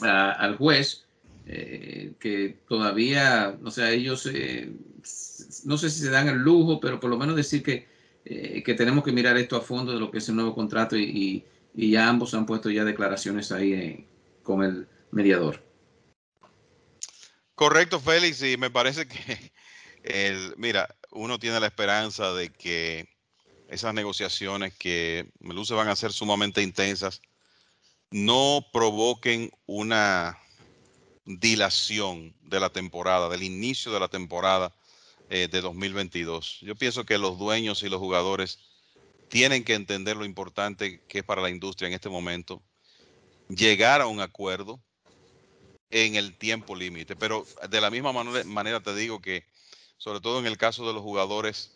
al juez que todavía, o sea, ellos, no sé si se dan el lujo, pero por lo menos decir que, que tenemos que mirar esto a fondo de lo que es el nuevo contrato y y ya ambos han puesto ya declaraciones ahí eh, con el mediador. Correcto, Félix, y me parece que, el, mira, uno tiene la esperanza de que esas negociaciones que me luce van a ser sumamente intensas, no provoquen una dilación de la temporada, del inicio de la temporada eh, de 2022. Yo pienso que los dueños y los jugadores tienen que entender lo importante que es para la industria en este momento llegar a un acuerdo en el tiempo límite. Pero de la misma manera, te digo que sobre todo en el caso de los jugadores,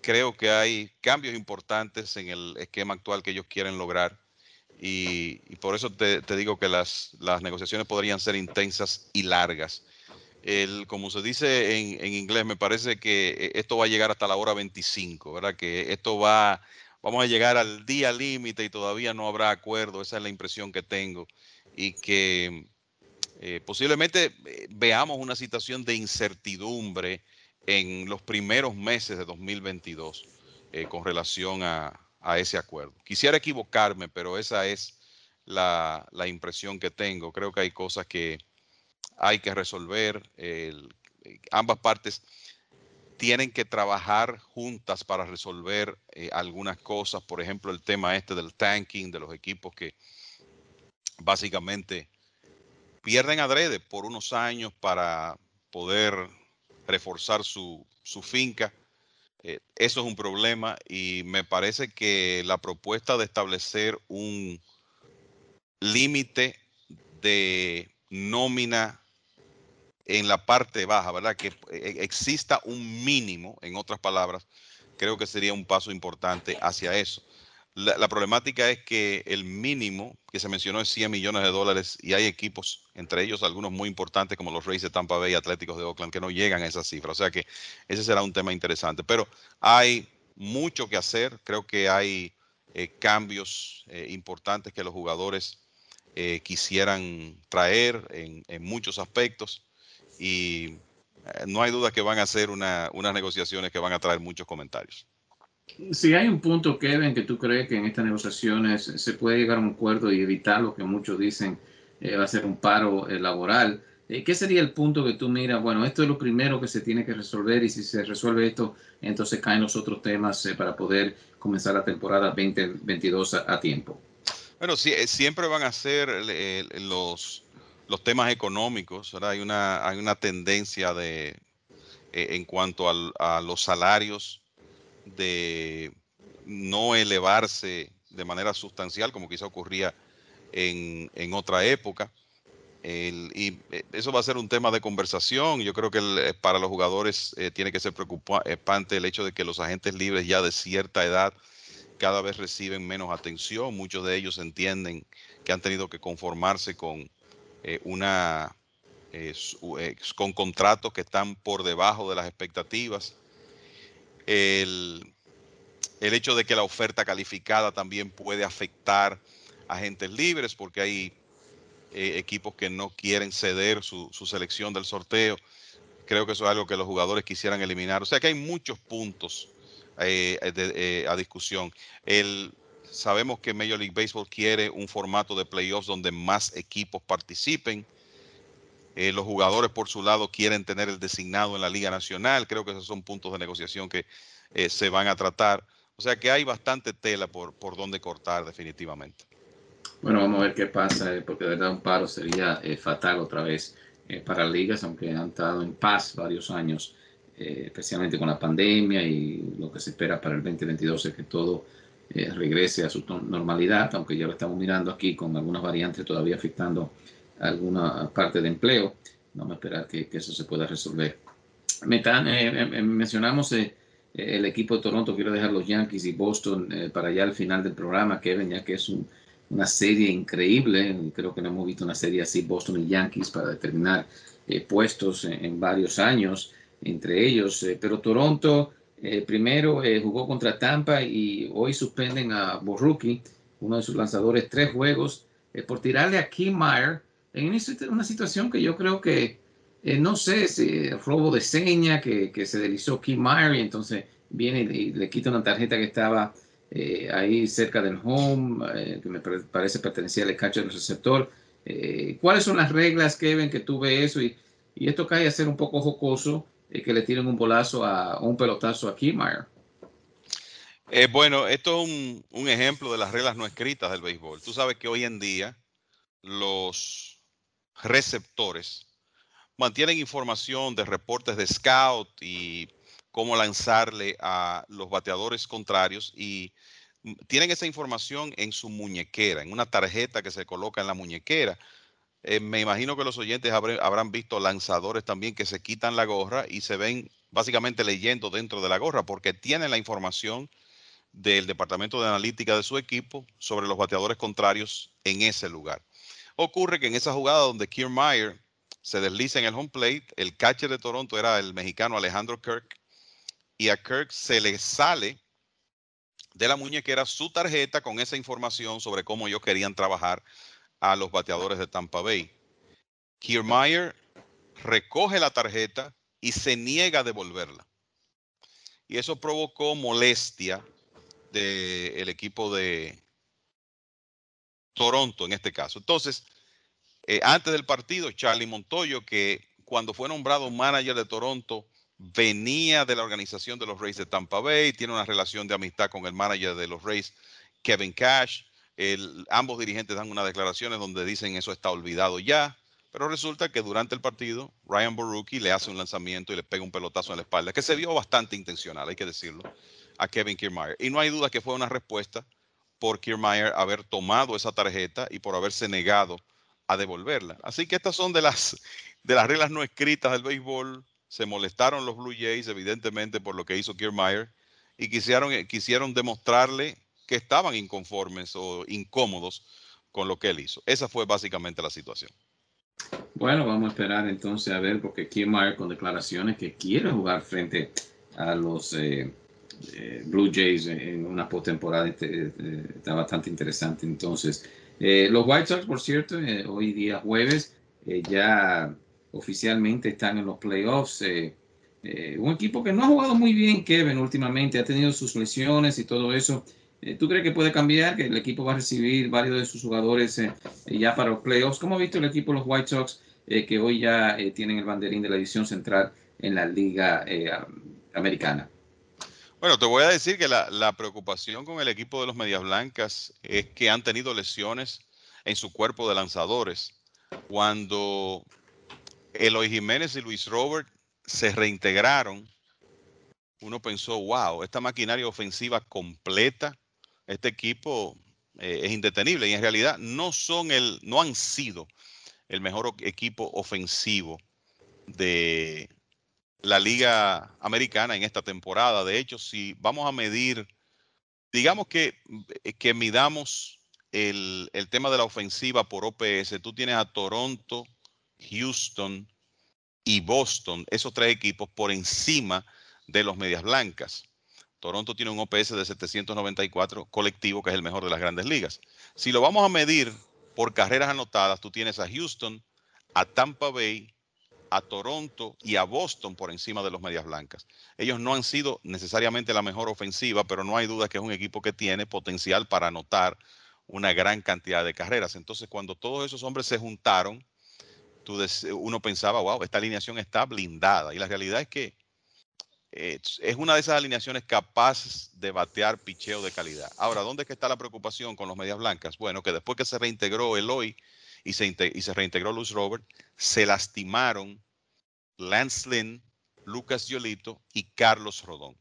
creo que hay cambios importantes en el esquema actual que ellos quieren lograr. Y, por eso te, digo que las, negociaciones podrían ser intensas y largas. El, como se dice en, inglés, me parece que esto va a llegar hasta la hora 25, ¿verdad? Que esto va, vamos a llegar al día límite y todavía no habrá acuerdo. Esa es la impresión que tengo. Y que eh, posiblemente eh, veamos una situación de incertidumbre en los primeros meses de 2022 eh, con relación a, ese acuerdo. Quisiera equivocarme, pero esa es la, impresión que tengo. Creo que hay cosas que hay que resolver. ambas partes tienen que trabajar juntas para resolver algunas cosas. Por ejemplo, el tema este del tanking de los equipos que básicamente pierden adrede por unos años para poder reforzar su, finca. Eh, eso es un problema y me parece que la propuesta de establecer un límite de nómina en la parte baja, ¿verdad? Que eh, exista un mínimo, en otras palabras, creo que sería un paso importante hacia eso. La, problemática es que el mínimo que se mencionó es 100 millones de dólares y hay equipos, entre ellos algunos muy importantes como los Rays de Tampa Bay y Atléticos de Oakland, que no llegan a esa cifra. O sea que ese será un tema interesante. Pero hay mucho que hacer. Creo que hay eh, cambios eh, importantes que los jugadores eh, quisieran traer en, muchos aspectos y no hay duda que van a ser unas negociaciones que van a traer muchos comentarios. Si hay un punto, Kevin, que tú crees que en estas negociaciones se puede llegar a un acuerdo y evitar lo que muchos dicen eh, va a ser un paro eh, laboral, eh, ¿qué sería el punto que tú miras? Bueno, esto es lo primero que se tiene que resolver y si se resuelve esto, entonces caen los otros temas para poder comenzar la temporada 2022 a, a tiempo. Bueno, sí, siempre van a ser los, los temas económicos, ¿verdad? Hay una, hay una tendencia de, en cuanto a los salarios de no elevarse de manera sustancial como quizá ocurría en, otra época. y eh, eso va a ser un tema de conversación. Yo creo que eh, para los jugadores eh, tiene que ser preocupante el hecho de que los agentes libres ya de cierta edad cada vez reciben menos atención. Muchos de ellos entienden que han tenido que conformarse con una con contratos que están por debajo de las expectativas el, hecho de que la oferta calificada también puede afectar a agentes libres porque hay eh, equipos que no quieren ceder su, selección del sorteo. Creo que eso es algo que los jugadores quisieran eliminar. O sea que hay muchos puntos eh, eh, a discusión. El, sabemos que Major League Baseball quiere un formato de playoffs donde más equipos participen. Eh, los jugadores por su lado quieren tener el designado en la Liga Nacional. Creo que esos son puntos de negociación que eh, se van a tratar. O sea que hay bastante tela por, por donde cortar definitivamente. Bueno, vamos a ver qué pasa, eh, porque de verdad un paro sería fatal otra vez para ligas, aunque han estado en paz varios años, especialmente con la pandemia y lo que se espera para el 2022 es que todo regrese a su normalidad, aunque ya lo estamos mirando aquí con algunas variantes todavía afectando alguna parte de empleo. Vamos a esperar que, eso se pueda resolver. Eh, eh, mencionamos eh, el equipo de Toronto, quiero dejar los Yankees y Boston para allá al final del programa, Kevin, ya que es una serie increíble. Creo que no hemos visto una serie así, Boston y Yankees, para determinar puestos en, varios años entre ellos. pero Toronto primero jugó contra Tampa y hoy suspenden a Borruki, uno de sus lanzadores, tres juegos por tirarle a Kim Meyer en una situación que yo creo que, eh, no sé, si robo de seña, que, se deslizó Kim Meyer y entonces viene y le quita una tarjeta que estaba eh, ahí cerca del home, eh, que me parece pertenecía al catcher del receptor. ¿Cuáles son las reglas, Kevin, que tú ves eso? Y esto cae a ser un poco jocoso, que le tiren un bolazo a, un pelotazo a Kim Meyer. bueno, esto es un, un ejemplo de las reglas no escritas del béisbol. Tú sabes que hoy en día los receptores mantienen información de reportes de scout y cómo lanzarle a los bateadores contrarios y tienen esa información en su muñequera, en una tarjeta que se coloca en la muñequera. Eh, me imagino que los oyentes habrán visto lanzadores también que se quitan la gorra y se ven básicamente leyendo dentro de la gorra, porque tienen la información del departamento de analítica de su equipo sobre los bateadores contrarios en ese lugar. Ocurre que en esa jugada donde Kiermaier se desliza en el home plate, el catcher de Toronto era el mexicano Alejandro Kirk, y a Kirk se le sale de la muñequera su tarjeta con esa información sobre cómo ellos querían trabajar a los bateadores de Tampa Bay. Kiermaier recoge la tarjeta y se niega a devolverla. Y eso provocó molestia del equipo de Toronto en este caso. Entonces, eh, antes del partido, Charlie Montoyo, que cuando fue nombrado manager de Toronto, venía de la organización de los Rays de Tampa Bay, tiene una relación de amistad con el manager de los Rays, Kevin Cash. Ambos dirigentes dan unas declaraciones donde dicen eso está olvidado ya, pero resulta que durante el partido Ryan Borucki le hace un lanzamiento y le pega un pelotazo en la espalda, que se vio bastante intencional, hay que decirlo, a Kevin Kiermaier. Y no hay duda que fue una respuesta por Kiermaier haber tomado esa tarjeta y por haberse negado a devolverla. Así que estas son de las, de las reglas no escritas del béisbol se molestaron los Blue Jays, evidentemente, por lo que hizo Kiermaier, y quisieron, quisieron demostrarle que estaban inconformes o incómodos con lo que él hizo. Esa fue básicamente la situación. Bueno, vamos a esperar entonces a ver, porque Kiermaier con declaraciones que quiere jugar frente a los eh, eh, Blue Jays en una postemporada este, está bastante interesante. Entonces, los White Sox, por cierto, hoy día jueves, ya oficialmente están en los playoffs. Eh, eh, un equipo que no ha jugado muy bien, Kevin, últimamente, ha tenido sus lesiones y todo eso. Eh, ¿Tú crees que puede cambiar? Que el equipo va a recibir varios de sus jugadores ya para los playoffs. ¿Cómo ha visto el equipo los White Sox que hoy ya tienen el banderín de la división central en la Liga Americana? Bueno, te voy a decir que la, la, preocupación con el equipo de los Medias Blancas es que han tenido lesiones en su cuerpo de lanzadores. Cuando Eloy Jiménez y Luis Robert se reintegraron. Uno pensó, wow, esta maquinaria ofensiva completa, este equipo eh, es indetenible y en realidad no son el, no han sido el mejor equipo ofensivo de la Liga Americana en esta temporada. De hecho, si vamos a medir, digamos que, eh, que midamos el, el tema de la ofensiva por OPS, tú tienes a Toronto, Houston y Boston, esos tres equipos por encima de los Medias Blancas. Toronto tiene un OPS de 794 colectivo, que es el mejor de las grandes ligas. Si lo vamos a medir por carreras anotadas, tú tienes a Houston, a Tampa Bay, a Toronto y a Boston por encima de los Medias Blancas. Ellos no han sido necesariamente la mejor ofensiva, pero no hay duda que es un equipo que tiene potencial para anotar una gran cantidad de carreras. Entonces, cuando todos esos hombres se juntaron, uno pensaba, wow, esta alineación está blindada. Y la realidad es que es una de esas alineaciones capaces de batear picheo de calidad. Ahora, ¿dónde es que está la preocupación con los medias blancas? Bueno, que después que se reintegró Eloy y se, y se reintegró Luis Robert, se lastimaron Lance Lynn, Lucas Yolito y Carlos Rodón.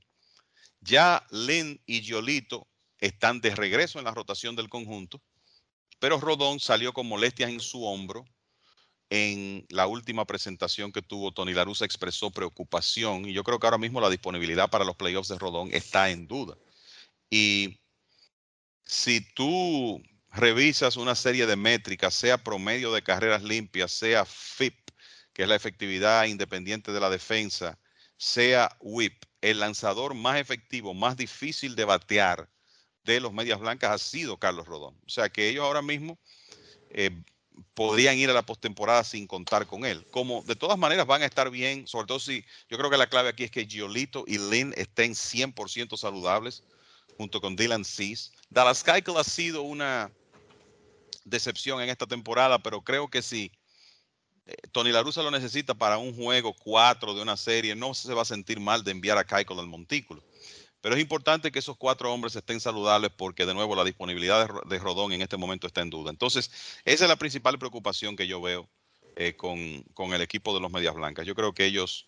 Ya Lynn y Yolito están de regreso en la rotación del conjunto, pero Rodón salió con molestias en su hombro en la última presentación que tuvo Tony Larusa expresó preocupación y yo creo que ahora mismo la disponibilidad para los playoffs de Rodón está en duda. Y si tú revisas una serie de métricas, sea promedio de carreras limpias, sea FIP, que es la efectividad independiente de la defensa, sea WIP, el lanzador más efectivo, más difícil de batear de los medias blancas ha sido Carlos Rodón. O sea que ellos ahora mismo eh, podrían ir a la postemporada sin contar con él. Como de todas maneras van a estar bien, sobre todo si yo creo que la clave aquí es que Giolito y Lynn estén 100% saludables junto con Dylan Cease. Dallas Keuchel ha sido una decepción en esta temporada, pero creo que si eh, Tony La lo necesita para un juego 4 de una serie, no se va a sentir mal de enviar a Keuchel al montículo. Pero es importante que esos cuatro hombres estén saludables porque, de nuevo, la disponibilidad de, Rodón en este momento está en duda. Entonces, esa es la principal preocupación que yo veo eh, con, el equipo de los Medias Blancas. Yo creo que ellos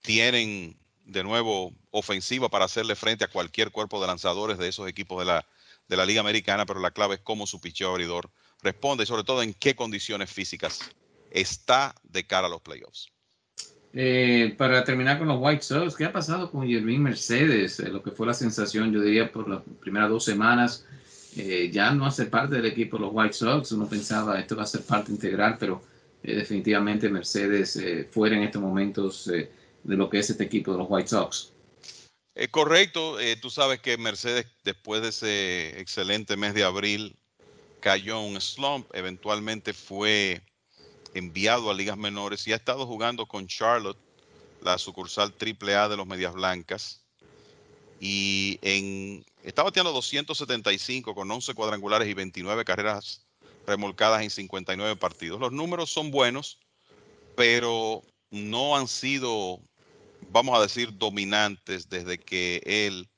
tienen, de nuevo, ofensiva para hacerle frente a cualquier cuerpo de lanzadores de esos equipos de la, de la Liga Americana, pero la clave es cómo su picheo abridor responde y, sobre todo, en qué condiciones físicas está de cara a los playoffs. Eh, para terminar con los White Sox, ¿qué ha pasado con Jermaine Mercedes? Eh, lo que fue la sensación, yo diría, por las primeras dos semanas, eh, ya no hace parte del equipo de los White Sox. Uno pensaba esto va a ser parte integral, pero definitivamente Mercedes fuera en estos momentos de lo que es este equipo de los White Sox. correcto, tú sabes que Mercedes después de ese excelente mes de abril cayó un slump, eventualmente fue enviado a ligas menores y ha estado jugando con Charlotte, la sucursal AAA de los Medias Blancas. Y en, está bateando 275 con 11 cuadrangulares y 29 carreras remolcadas en 59 partidos. Los números son buenos, pero no han sido, vamos a decir, dominantes desde que él,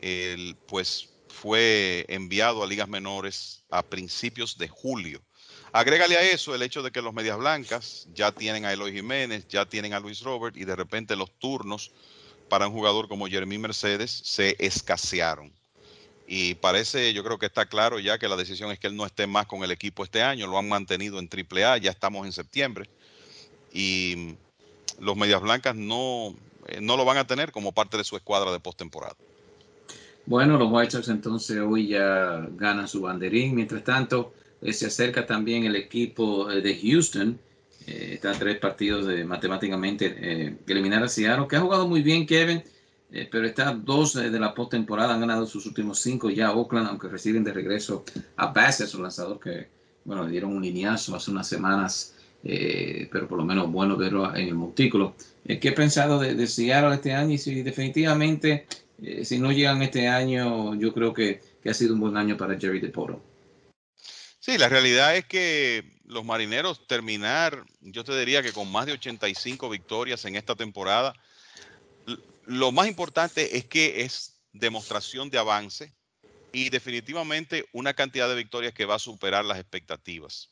él pues fue enviado a ligas menores a principios de julio. Agrégale a eso el hecho de que los Medias Blancas ya tienen a Eloy Jiménez, ya tienen a Luis Robert y de repente los turnos para un jugador como Jeremy Mercedes se escasearon. Y parece, yo creo que está claro ya que la decisión es que él no esté más con el equipo este año, lo han mantenido en AAA, ya estamos en septiembre. Y los Medias Blancas no, eh, no lo van a tener como parte de su escuadra de postemporada. Bueno, los White entonces hoy ya ganan su banderín. Mientras tanto, se acerca también el equipo eh, de Houston. Eh, está tres partidos de matemáticamente eliminar a Seattle, que ha jugado muy bien Kevin, pero está dos de la postemporada, han ganado sus últimos cinco ya Oakland, aunque reciben de regreso a Bassett, su lanzador que, bueno, le dieron un lineazo hace unas semanas, pero por lo menos bueno verlo en el montículo. ¿Qué he pensado de, de, Seattle este año? Y si definitivamente, si no llegan este año, yo creo que, que ha sido un buen año para Jerry DePoro. Sí, la realidad es que los marineros terminar, yo te diría que con más de 85 victorias en esta temporada, lo más importante es que es demostración de avance y definitivamente una cantidad de victorias que va a superar las expectativas.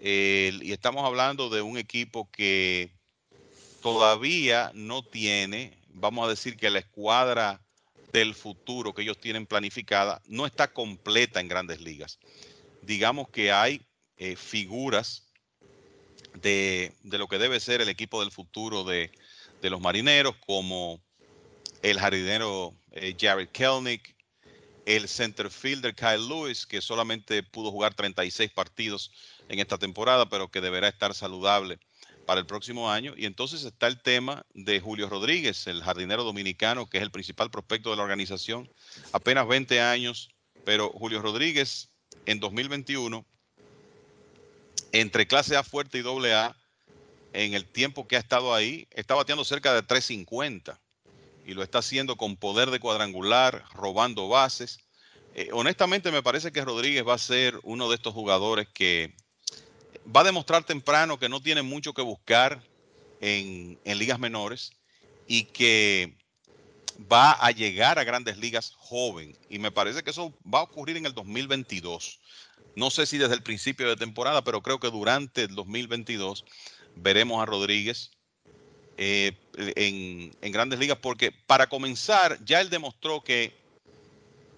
y estamos hablando de un equipo que todavía no tiene, vamos a decir que la escuadra del futuro que ellos tienen planificada no está completa en grandes ligas digamos que hay eh, figuras de, lo que debe ser el equipo del futuro de, los marineros, como el jardinero eh, Jared Kelnick, el center fielder Kyle Lewis, que solamente pudo jugar 36 partidos en esta temporada, pero que deberá estar saludable para el próximo año. Y entonces está el tema de Julio Rodríguez, el jardinero dominicano, que es el principal prospecto de la organización, apenas 20 años, pero Julio Rodríguez en 2021 entre clase A fuerte y doble A, en el tiempo que ha estado ahí, está bateando cerca de 350 y lo está haciendo con poder de cuadrangular, robando bases. Eh, honestamente me parece que Rodríguez va a ser uno de estos jugadores que va a demostrar temprano que no tiene mucho que buscar en, en ligas menores y que va a llegar a grandes ligas joven y me parece que eso va a ocurrir en el 2022. No sé si desde el principio de temporada, pero creo que durante el 2022 veremos a Rodríguez eh, en, en, grandes ligas porque para comenzar ya él demostró que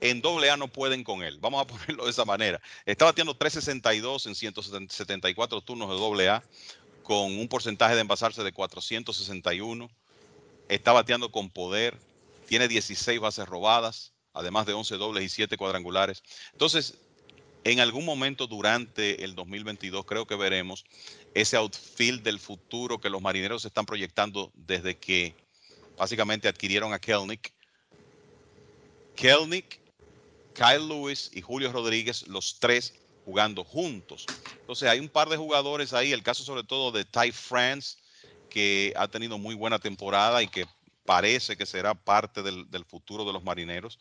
en doble A no pueden con él. Vamos a ponerlo de esa manera. Está batiendo 362 en 174 turnos de doble A con un porcentaje de envasarse de 461. Está bateando con poder, tiene 16 bases robadas, además de 11 dobles y 7 cuadrangulares. Entonces, en algún momento durante el 2022 creo que veremos ese outfield del futuro que los marineros están proyectando desde que básicamente adquirieron a Kelnick. Kelnick, Kyle Lewis y Julio Rodríguez, los tres jugando juntos. Entonces hay un par de jugadores ahí, el caso sobre todo de Ty France, que ha tenido muy buena temporada y que parece que será parte del, futuro de los marineros.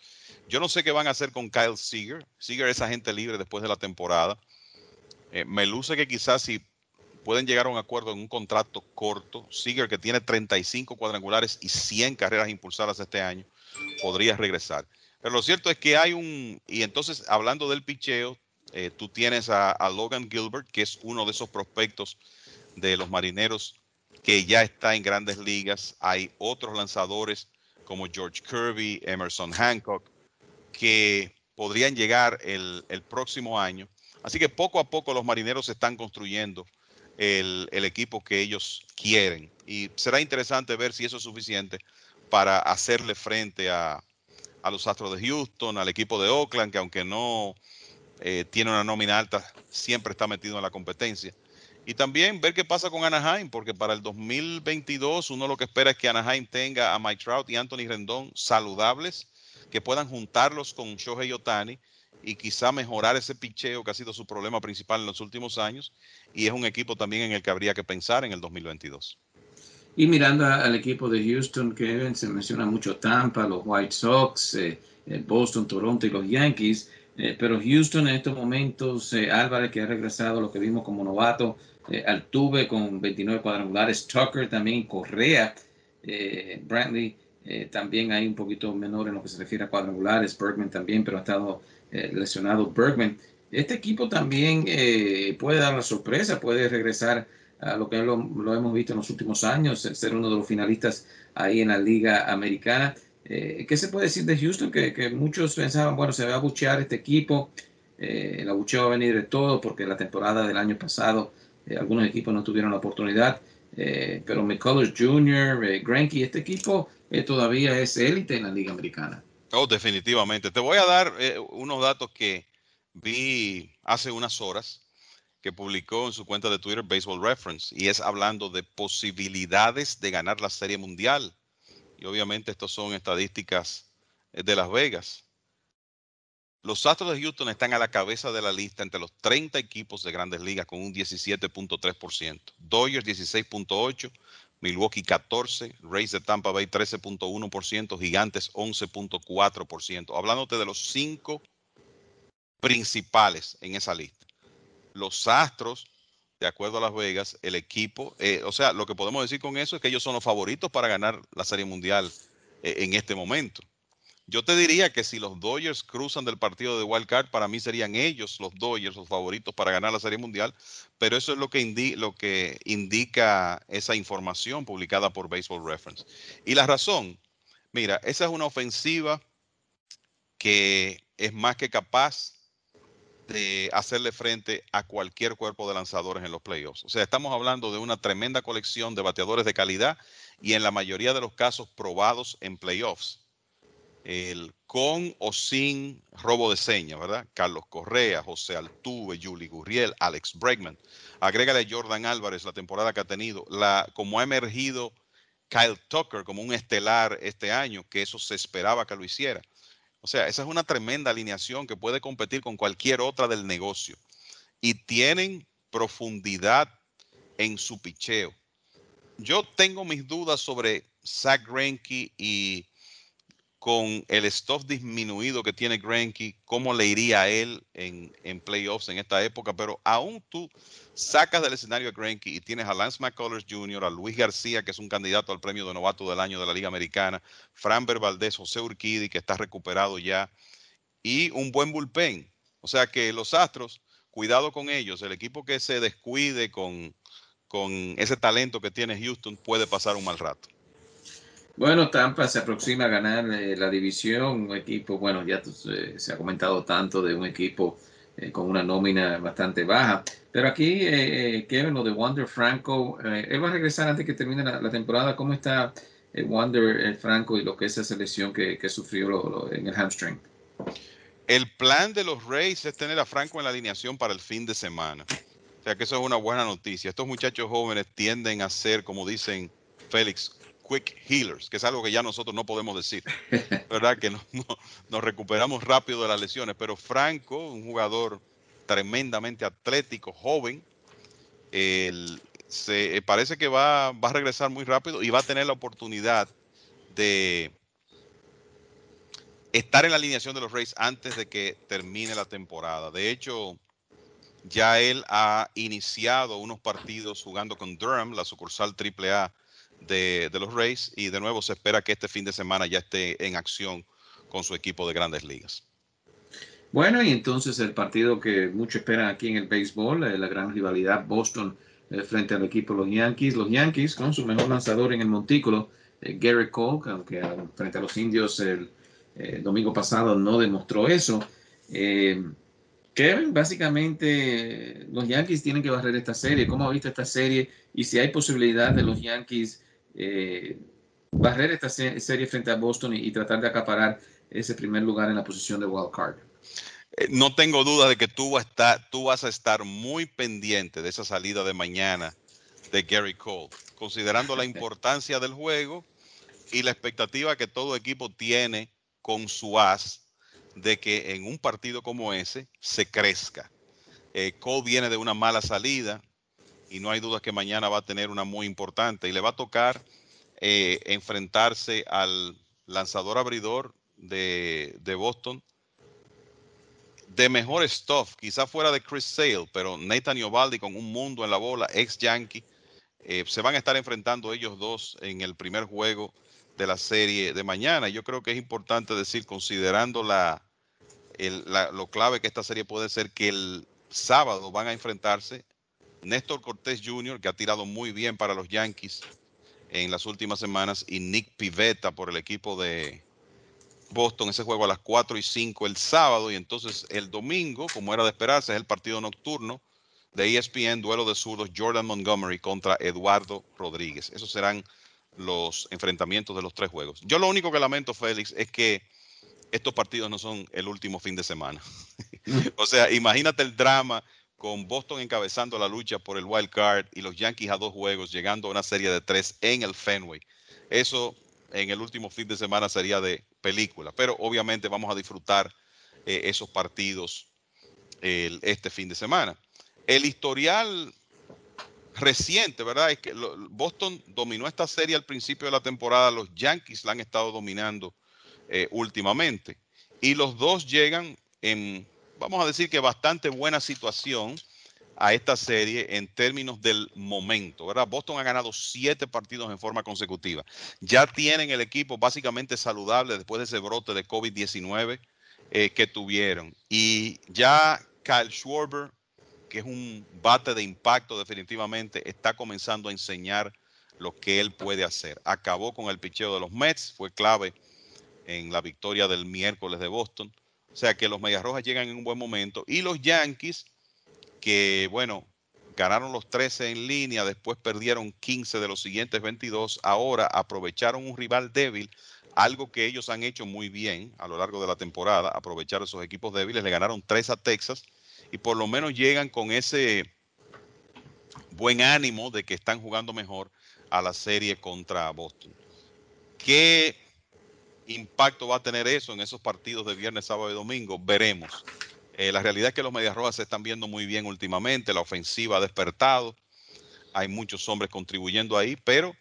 Yo no sé qué van a hacer con Kyle Seager. Seager es agente libre después de la temporada. Eh, me luce que quizás si pueden llegar a un acuerdo en un contrato corto, Seager que tiene 35 cuadrangulares y 100 carreras impulsadas este año, podría regresar. Pero lo cierto es que hay un, y entonces hablando del picheo, eh, tú tienes a Logan Gilbert, que es uno de esos prospectos de los marineros que ya está en grandes ligas. Hay otros lanzadores como George Kirby, Emerson Hancock, que podrían llegar el, próximo año. Así que poco a poco los marineros están construyendo el, equipo que ellos quieren. Y será interesante ver si eso es suficiente para hacerle frente a, los Astros de Houston, al equipo de Oakland, que aunque no eh, tiene una nómina alta, siempre está metido en la competencia. Y también ver qué pasa con Anaheim, porque para el 2022 uno lo que espera es que Anaheim tenga a Mike Trout y Anthony Rendón saludables, que puedan juntarlos con Shohei Otani y quizá mejorar ese picheo que ha sido su problema principal en los últimos años. Y es un equipo también en el que habría que pensar en el 2022. Y mirando al equipo de Houston, Kevin, se menciona mucho Tampa, los White Sox, eh, eh, Boston, Toronto y los Yankees. Eh, pero Houston en estos momentos, Álvarez que ha regresado, lo que vimos como novato, Altuve con 29 cuadrangulares, Tucker también, Correa, Brantley también hay un poquito menor en lo que se refiere a cuadrangulares, Bergman también, pero ha estado eh, lesionado Bergman. Este equipo también eh, puede dar la sorpresa, puede regresar a lo que lo, hemos visto en los últimos años, ser uno de los finalistas ahí en la Liga Americana. Eh, ¿Qué se puede decir de Houston? Que, muchos pensaban, bueno, se va a buchear este equipo, el abucheo va a venir de todo, porque la temporada del año pasado algunos equipos no tuvieron la oportunidad, pero McCullers Jr., Granky, este equipo todavía es élite en la Liga Americana. Oh, definitivamente. Te voy a dar eh, unos datos que vi hace unas horas que publicó en su cuenta de Twitter Baseball Reference y es hablando de posibilidades de ganar la Serie Mundial. Y obviamente estos son estadísticas eh, de Las Vegas. Los Astros de Houston están a la cabeza de la lista entre los 30 equipos de grandes ligas con un 17.3%. Dodgers 16.8%, Milwaukee 14, Rays de Tampa Bay 13.1%, Gigantes 11.4%. Hablándote de los cinco principales en esa lista. Los Astros, de acuerdo a Las Vegas, el equipo, eh, o sea, lo que podemos decir con eso es que ellos son los favoritos para ganar la Serie Mundial eh, en este momento. Yo te diría que si los Dodgers cruzan del partido de Wild Card, para mí serían ellos los Dodgers los favoritos para ganar la Serie Mundial, pero eso es lo que, lo que indica esa información publicada por Baseball Reference. Y la razón, mira, esa es una ofensiva que es más que capaz de hacerle frente a cualquier cuerpo de lanzadores en los playoffs. O sea, estamos hablando de una tremenda colección de bateadores de calidad y en la mayoría de los casos probados en playoffs el con o sin robo de señas, ¿verdad? Carlos Correa, José Altuve, Julie Gurriel, Alex Bregman. Agrégale Jordan Álvarez la temporada que ha tenido, la, como ha emergido Kyle Tucker como un estelar este año, que eso se esperaba que lo hiciera. O sea, esa es una tremenda alineación que puede competir con cualquier otra del negocio. Y tienen profundidad en su picheo. Yo tengo mis dudas sobre Zach Greinke y con el stuff disminuido que tiene Granky, cómo le iría a él en, playoffs en esta época, pero aún tú sacas del escenario a Granky y tienes a Lance McCullers Jr., a Luis García, que es un candidato al premio de novato del año de la Liga Americana, Fran Valdez, José Urquidi, que está recuperado ya, y un buen bullpen. O sea que los Astros, cuidado con ellos, el equipo que se descuide con, con ese talento que tiene Houston puede pasar un mal rato. Bueno, Tampa se aproxima a ganar eh, la división, un equipo, bueno, ya eh, se ha comentado tanto de un equipo eh, con una nómina bastante baja, pero aquí, Kevin, lo de Wander Franco, él va a regresar antes que termine la, temporada, ¿cómo está Wander Franco y lo que es esa lesión que, sufrió en el hamstring? El plan de los Rays es tener a Franco en la alineación para el fin de semana. O sea que eso es una buena noticia. Estos muchachos jóvenes tienden a ser, como dicen Félix, quick healers, que es algo que ya nosotros no podemos decir, ¿verdad? Que nos recuperamos rápido de las lesiones, pero Franco, un jugador tremendamente atlético, joven, se, eh, parece que va, va a regresar muy rápido y va a tener la oportunidad de estar en la alineación de los Rays antes de que termine la temporada. De hecho, ya él ha iniciado unos partidos jugando con Durham, la sucursal AAA de, los Rays y de nuevo se espera que este fin de semana ya esté en acción con su equipo de grandes ligas. Bueno, y entonces el partido que muchos esperan aquí en el béisbol, eh, la gran rivalidad Boston eh, frente al equipo de los Yankees. Los Yankees con su mejor lanzador en el montículo, eh, Gary Cole, aunque frente a los indios el domingo pasado no demostró eso. Kevin, básicamente los Yankees tienen que barrer esta serie. ¿Cómo ha visto esta serie? Y si hay posibilidad de los Yankees eh, barrer esta serie frente a Boston y, tratar de acaparar ese primer lugar en la posición de wild card. Eh, no tengo duda de que tú, tú vas a estar muy pendiente de esa salida de mañana de Gary Cole, considerando la importancia del juego y la expectativa que todo equipo tiene con su as de que en un partido como ese se crezca. Eh, Cole viene de una mala salida y no hay duda que mañana va a tener una muy importante y le va a tocar eh, enfrentarse al lanzador abridor de, Boston de mejor stuff, quizá fuera de Chris Sale, pero Nathan Iovaldi con un mundo en la bola, ex Yankee, eh, se van a estar enfrentando ellos dos en el primer juego de la serie de mañana. Yo creo que es importante decir, considerando la, lo clave que esta serie puede ser, que el sábado van a enfrentarse Néstor Cortés Jr., que ha tirado muy bien para los Yankees en las últimas semanas, y Nick Pivetta por el equipo de Boston. Ese juego a las 4 y 5 el sábado, y entonces el domingo, como era de esperarse, es el partido nocturno de ESPN, duelo de zurdos Jordan Montgomery contra Eduardo Rodríguez. Esos serán los enfrentamientos de los tres juegos. Yo lo único que lamento, Félix, es que estos partidos no son el último fin de semana. o sea, imagínate el drama con Boston encabezando la lucha por el wild card y los Yankees a dos juegos, llegando a una serie de tres en el Fenway. Eso en el último fin de semana sería de película, pero obviamente vamos a disfrutar eh, esos partidos este fin de semana. El historial reciente, ¿verdad? Es que Boston dominó esta serie al principio de la temporada, los Yankees la han estado dominando eh, últimamente. Y los dos llegan en, vamos a decir que bastante buena situación a esta serie en términos del momento, ¿verdad? Boston ha ganado siete partidos en forma consecutiva. Ya tienen el equipo básicamente saludable después de ese brote de COVID-19 eh, que tuvieron. Y ya Kyle Schwarber que es un bate de impacto definitivamente, está comenzando a enseñar lo que él puede hacer. Acabó con el picheo de los Mets, fue clave en la victoria del miércoles de Boston. O sea que los Medias Rojas llegan en un buen momento. Y los Yankees, que bueno, ganaron los 13 en línea, después perdieron 15 de los siguientes 22, ahora aprovecharon un rival débil, algo que ellos han hecho muy bien a lo largo de la temporada, aprovechar esos equipos débiles, le ganaron 3 a Texas y por lo menos llegan con ese buen ánimo de que están jugando mejor a la serie contra Boston. ¿Qué impacto va a tener eso en esos partidos de viernes, sábado y domingo? Veremos. Eh, la realidad es que los Medias Rojas se están viendo muy bien últimamente, la ofensiva ha despertado, hay muchos hombres contribuyendo ahí, pero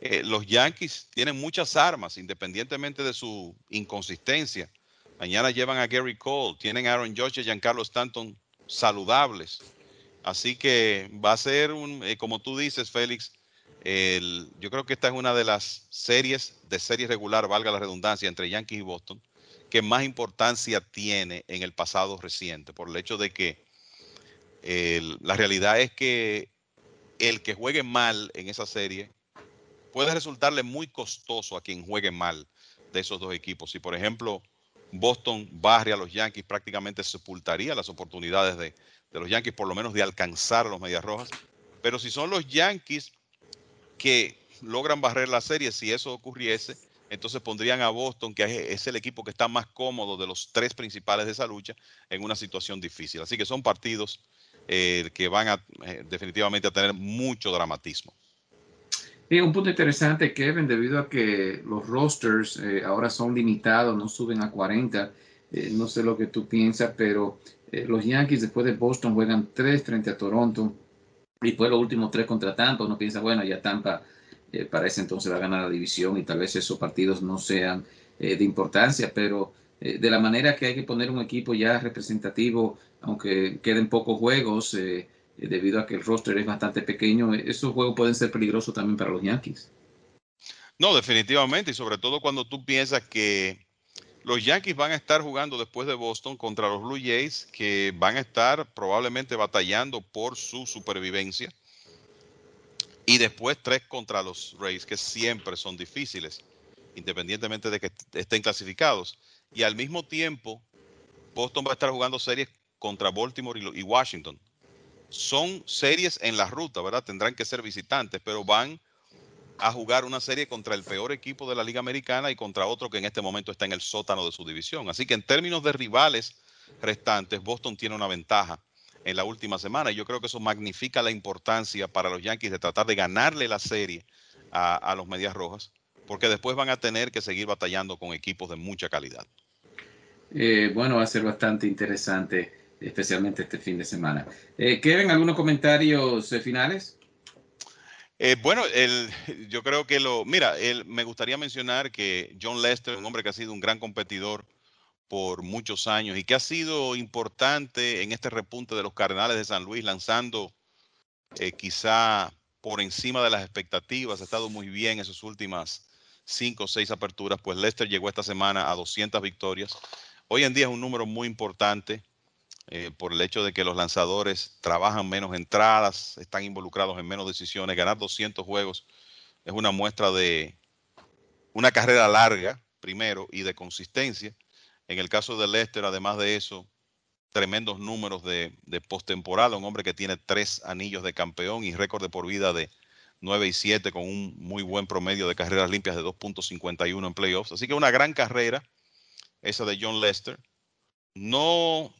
eh, los Yankees tienen muchas armas, independientemente de su inconsistencia. Mañana llevan a Gary Cole, tienen a Aaron George y Giancarlo Stanton saludables. Así que va a ser un, eh, como tú dices, Félix, yo creo que esta es una de las series de serie regular, valga la redundancia, entre Yankees y Boston, que más importancia tiene en el pasado reciente, por el hecho de que la realidad es que el que juegue mal en esa serie puede resultarle muy costoso a quien juegue mal de esos dos equipos. Si, por ejemplo, Boston barre a los Yankees, prácticamente sepultaría las oportunidades de, los Yankees, por lo menos de alcanzar a los Medias Rojas. Pero si son los Yankees que logran barrer la serie, si eso ocurriese, entonces pondrían a Boston, que es el equipo que está más cómodo de los tres principales de esa lucha, en una situación difícil. Así que son partidos eh, que van a eh, definitivamente a tener mucho dramatismo. Un punto interesante, Kevin, debido a que los rosters eh, ahora son limitados, no suben a 40. Eh, no sé lo que tú piensas, pero los Yankees después de Boston juegan tres frente a Toronto y después los últimos tres contra Tampa. Uno piensa, bueno, ya Tampa para ese entonces va a ganar la división y tal vez esos partidos no sean de importancia, pero de la manera que hay que poner un equipo ya representativo, aunque queden pocos juegos, eh, debido a que el roster es bastante pequeño, esos juegos pueden ser peligrosos también para los Yankees. No, definitivamente, y sobre todo cuando tú piensas que los Yankees van a estar jugando después de Boston contra los Blue Jays, que van a estar probablemente batallando por su supervivencia. Y después tres contra los Rays, que siempre son difíciles, independientemente de que estén clasificados. Y al mismo tiempo, Boston va a estar jugando series contra Baltimore y Washington. Son series en la ruta, ¿verdad? Tendrán que ser visitantes, pero van a jugar una serie contra el peor equipo de la Liga Americana y contra otro que en este momento está en el sótano de su división. Así que en términos de rivales restantes, Boston tiene una ventaja en la última semana y yo creo que eso magnifica la importancia para los Yankees de tratar de ganarle la serie a, los Medias Rojas, porque después van a tener que seguir batallando con equipos de mucha calidad. Eh, bueno, va a ser bastante interesante, especialmente este fin de semana. Eh, ¿Quieren algunos comentarios eh, finales? Eh, bueno, el, yo creo que lo. Mira, me gustaría mencionar que John Lester, un hombre que ha sido un gran competidor por muchos años y que ha sido importante en este repunte de los Cardenales de San Luis, lanzando eh, quizá por encima de las expectativas, ha estado muy bien en sus últimas cinco o seis aperturas, pues Lester llegó esta semana a 200 victorias. Hoy en día es un número muy importante eh, por el hecho de que los lanzadores trabajan menos entradas, están involucrados en menos decisiones. Ganar 200 juegos es una muestra de una carrera larga, primero, y de consistencia. En el caso de Lester, además de eso, tremendos números de, de postemporada, un hombre que tiene tres anillos de campeón y récord de por vida de 9 y 7 con un muy buen promedio de carreras limpias de 2.51 en playoffs. Así que una gran carrera esa de John Lester. No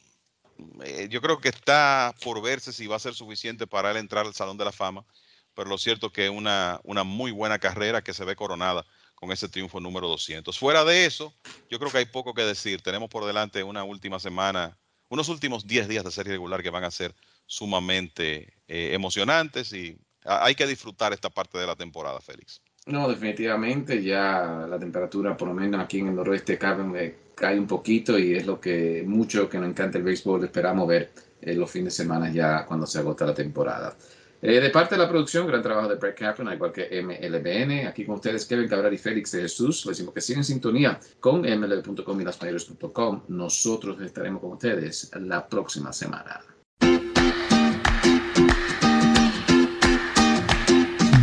eh, yo creo que está por verse si va a ser suficiente para él entrar al Salón de la Fama, pero lo cierto es que es una, una muy buena carrera que se ve coronada con ese triunfo número 200. Fuera de eso, yo creo que hay poco que decir. Tenemos por delante una última semana, unos últimos 10 días de serie regular que van a ser sumamente eh, emocionantes y hay que disfrutar esta parte de la temporada, Félix. No, definitivamente ya la temperatura, por lo menos aquí en el noroeste, cae un poquito y es lo que mucho que nos encanta el béisbol esperamos ver en los fines de semana ya cuando se agota la temporada. Eh, de parte de la producción, gran trabajo de Brett Kaplan, igual que MLBN. Aquí con ustedes Kevin Cabral y Félix de Jesús. Les decimos que siguen en sintonía con mlb.com y lasmayores.com. Nosotros estaremos con ustedes la próxima semana.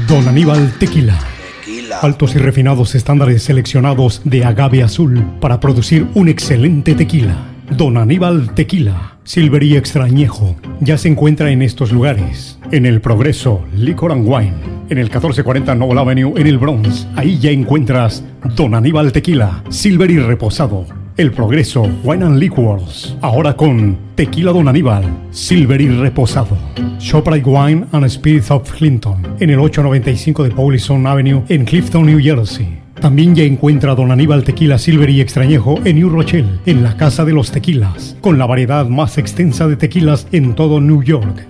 Don Aníbal Tequila Altos y refinados estándares seleccionados de agave azul para producir un excelente tequila. Don Aníbal Tequila, Silver y Extrañejo, ya se encuentra en estos lugares. En El Progreso, Liquor and Wine. En el 1440 Noble Avenue, en el Bronx. Ahí ya encuentras Don Aníbal Tequila, Silver y Reposado el Progreso, Wine and Liquors. Ahora con Tequila Don Aníbal, Silver y Reposado. Shoprite Wine and Spirits of Clinton. En el 895 de Paulison Avenue en Clifton, New Jersey. También ya encuentra Don Aníbal Tequila Silver y Extrañejo en New Rochelle, en la Casa de los Tequilas, con la variedad más extensa de tequilas en todo New York.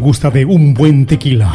gusta de un buen tequila.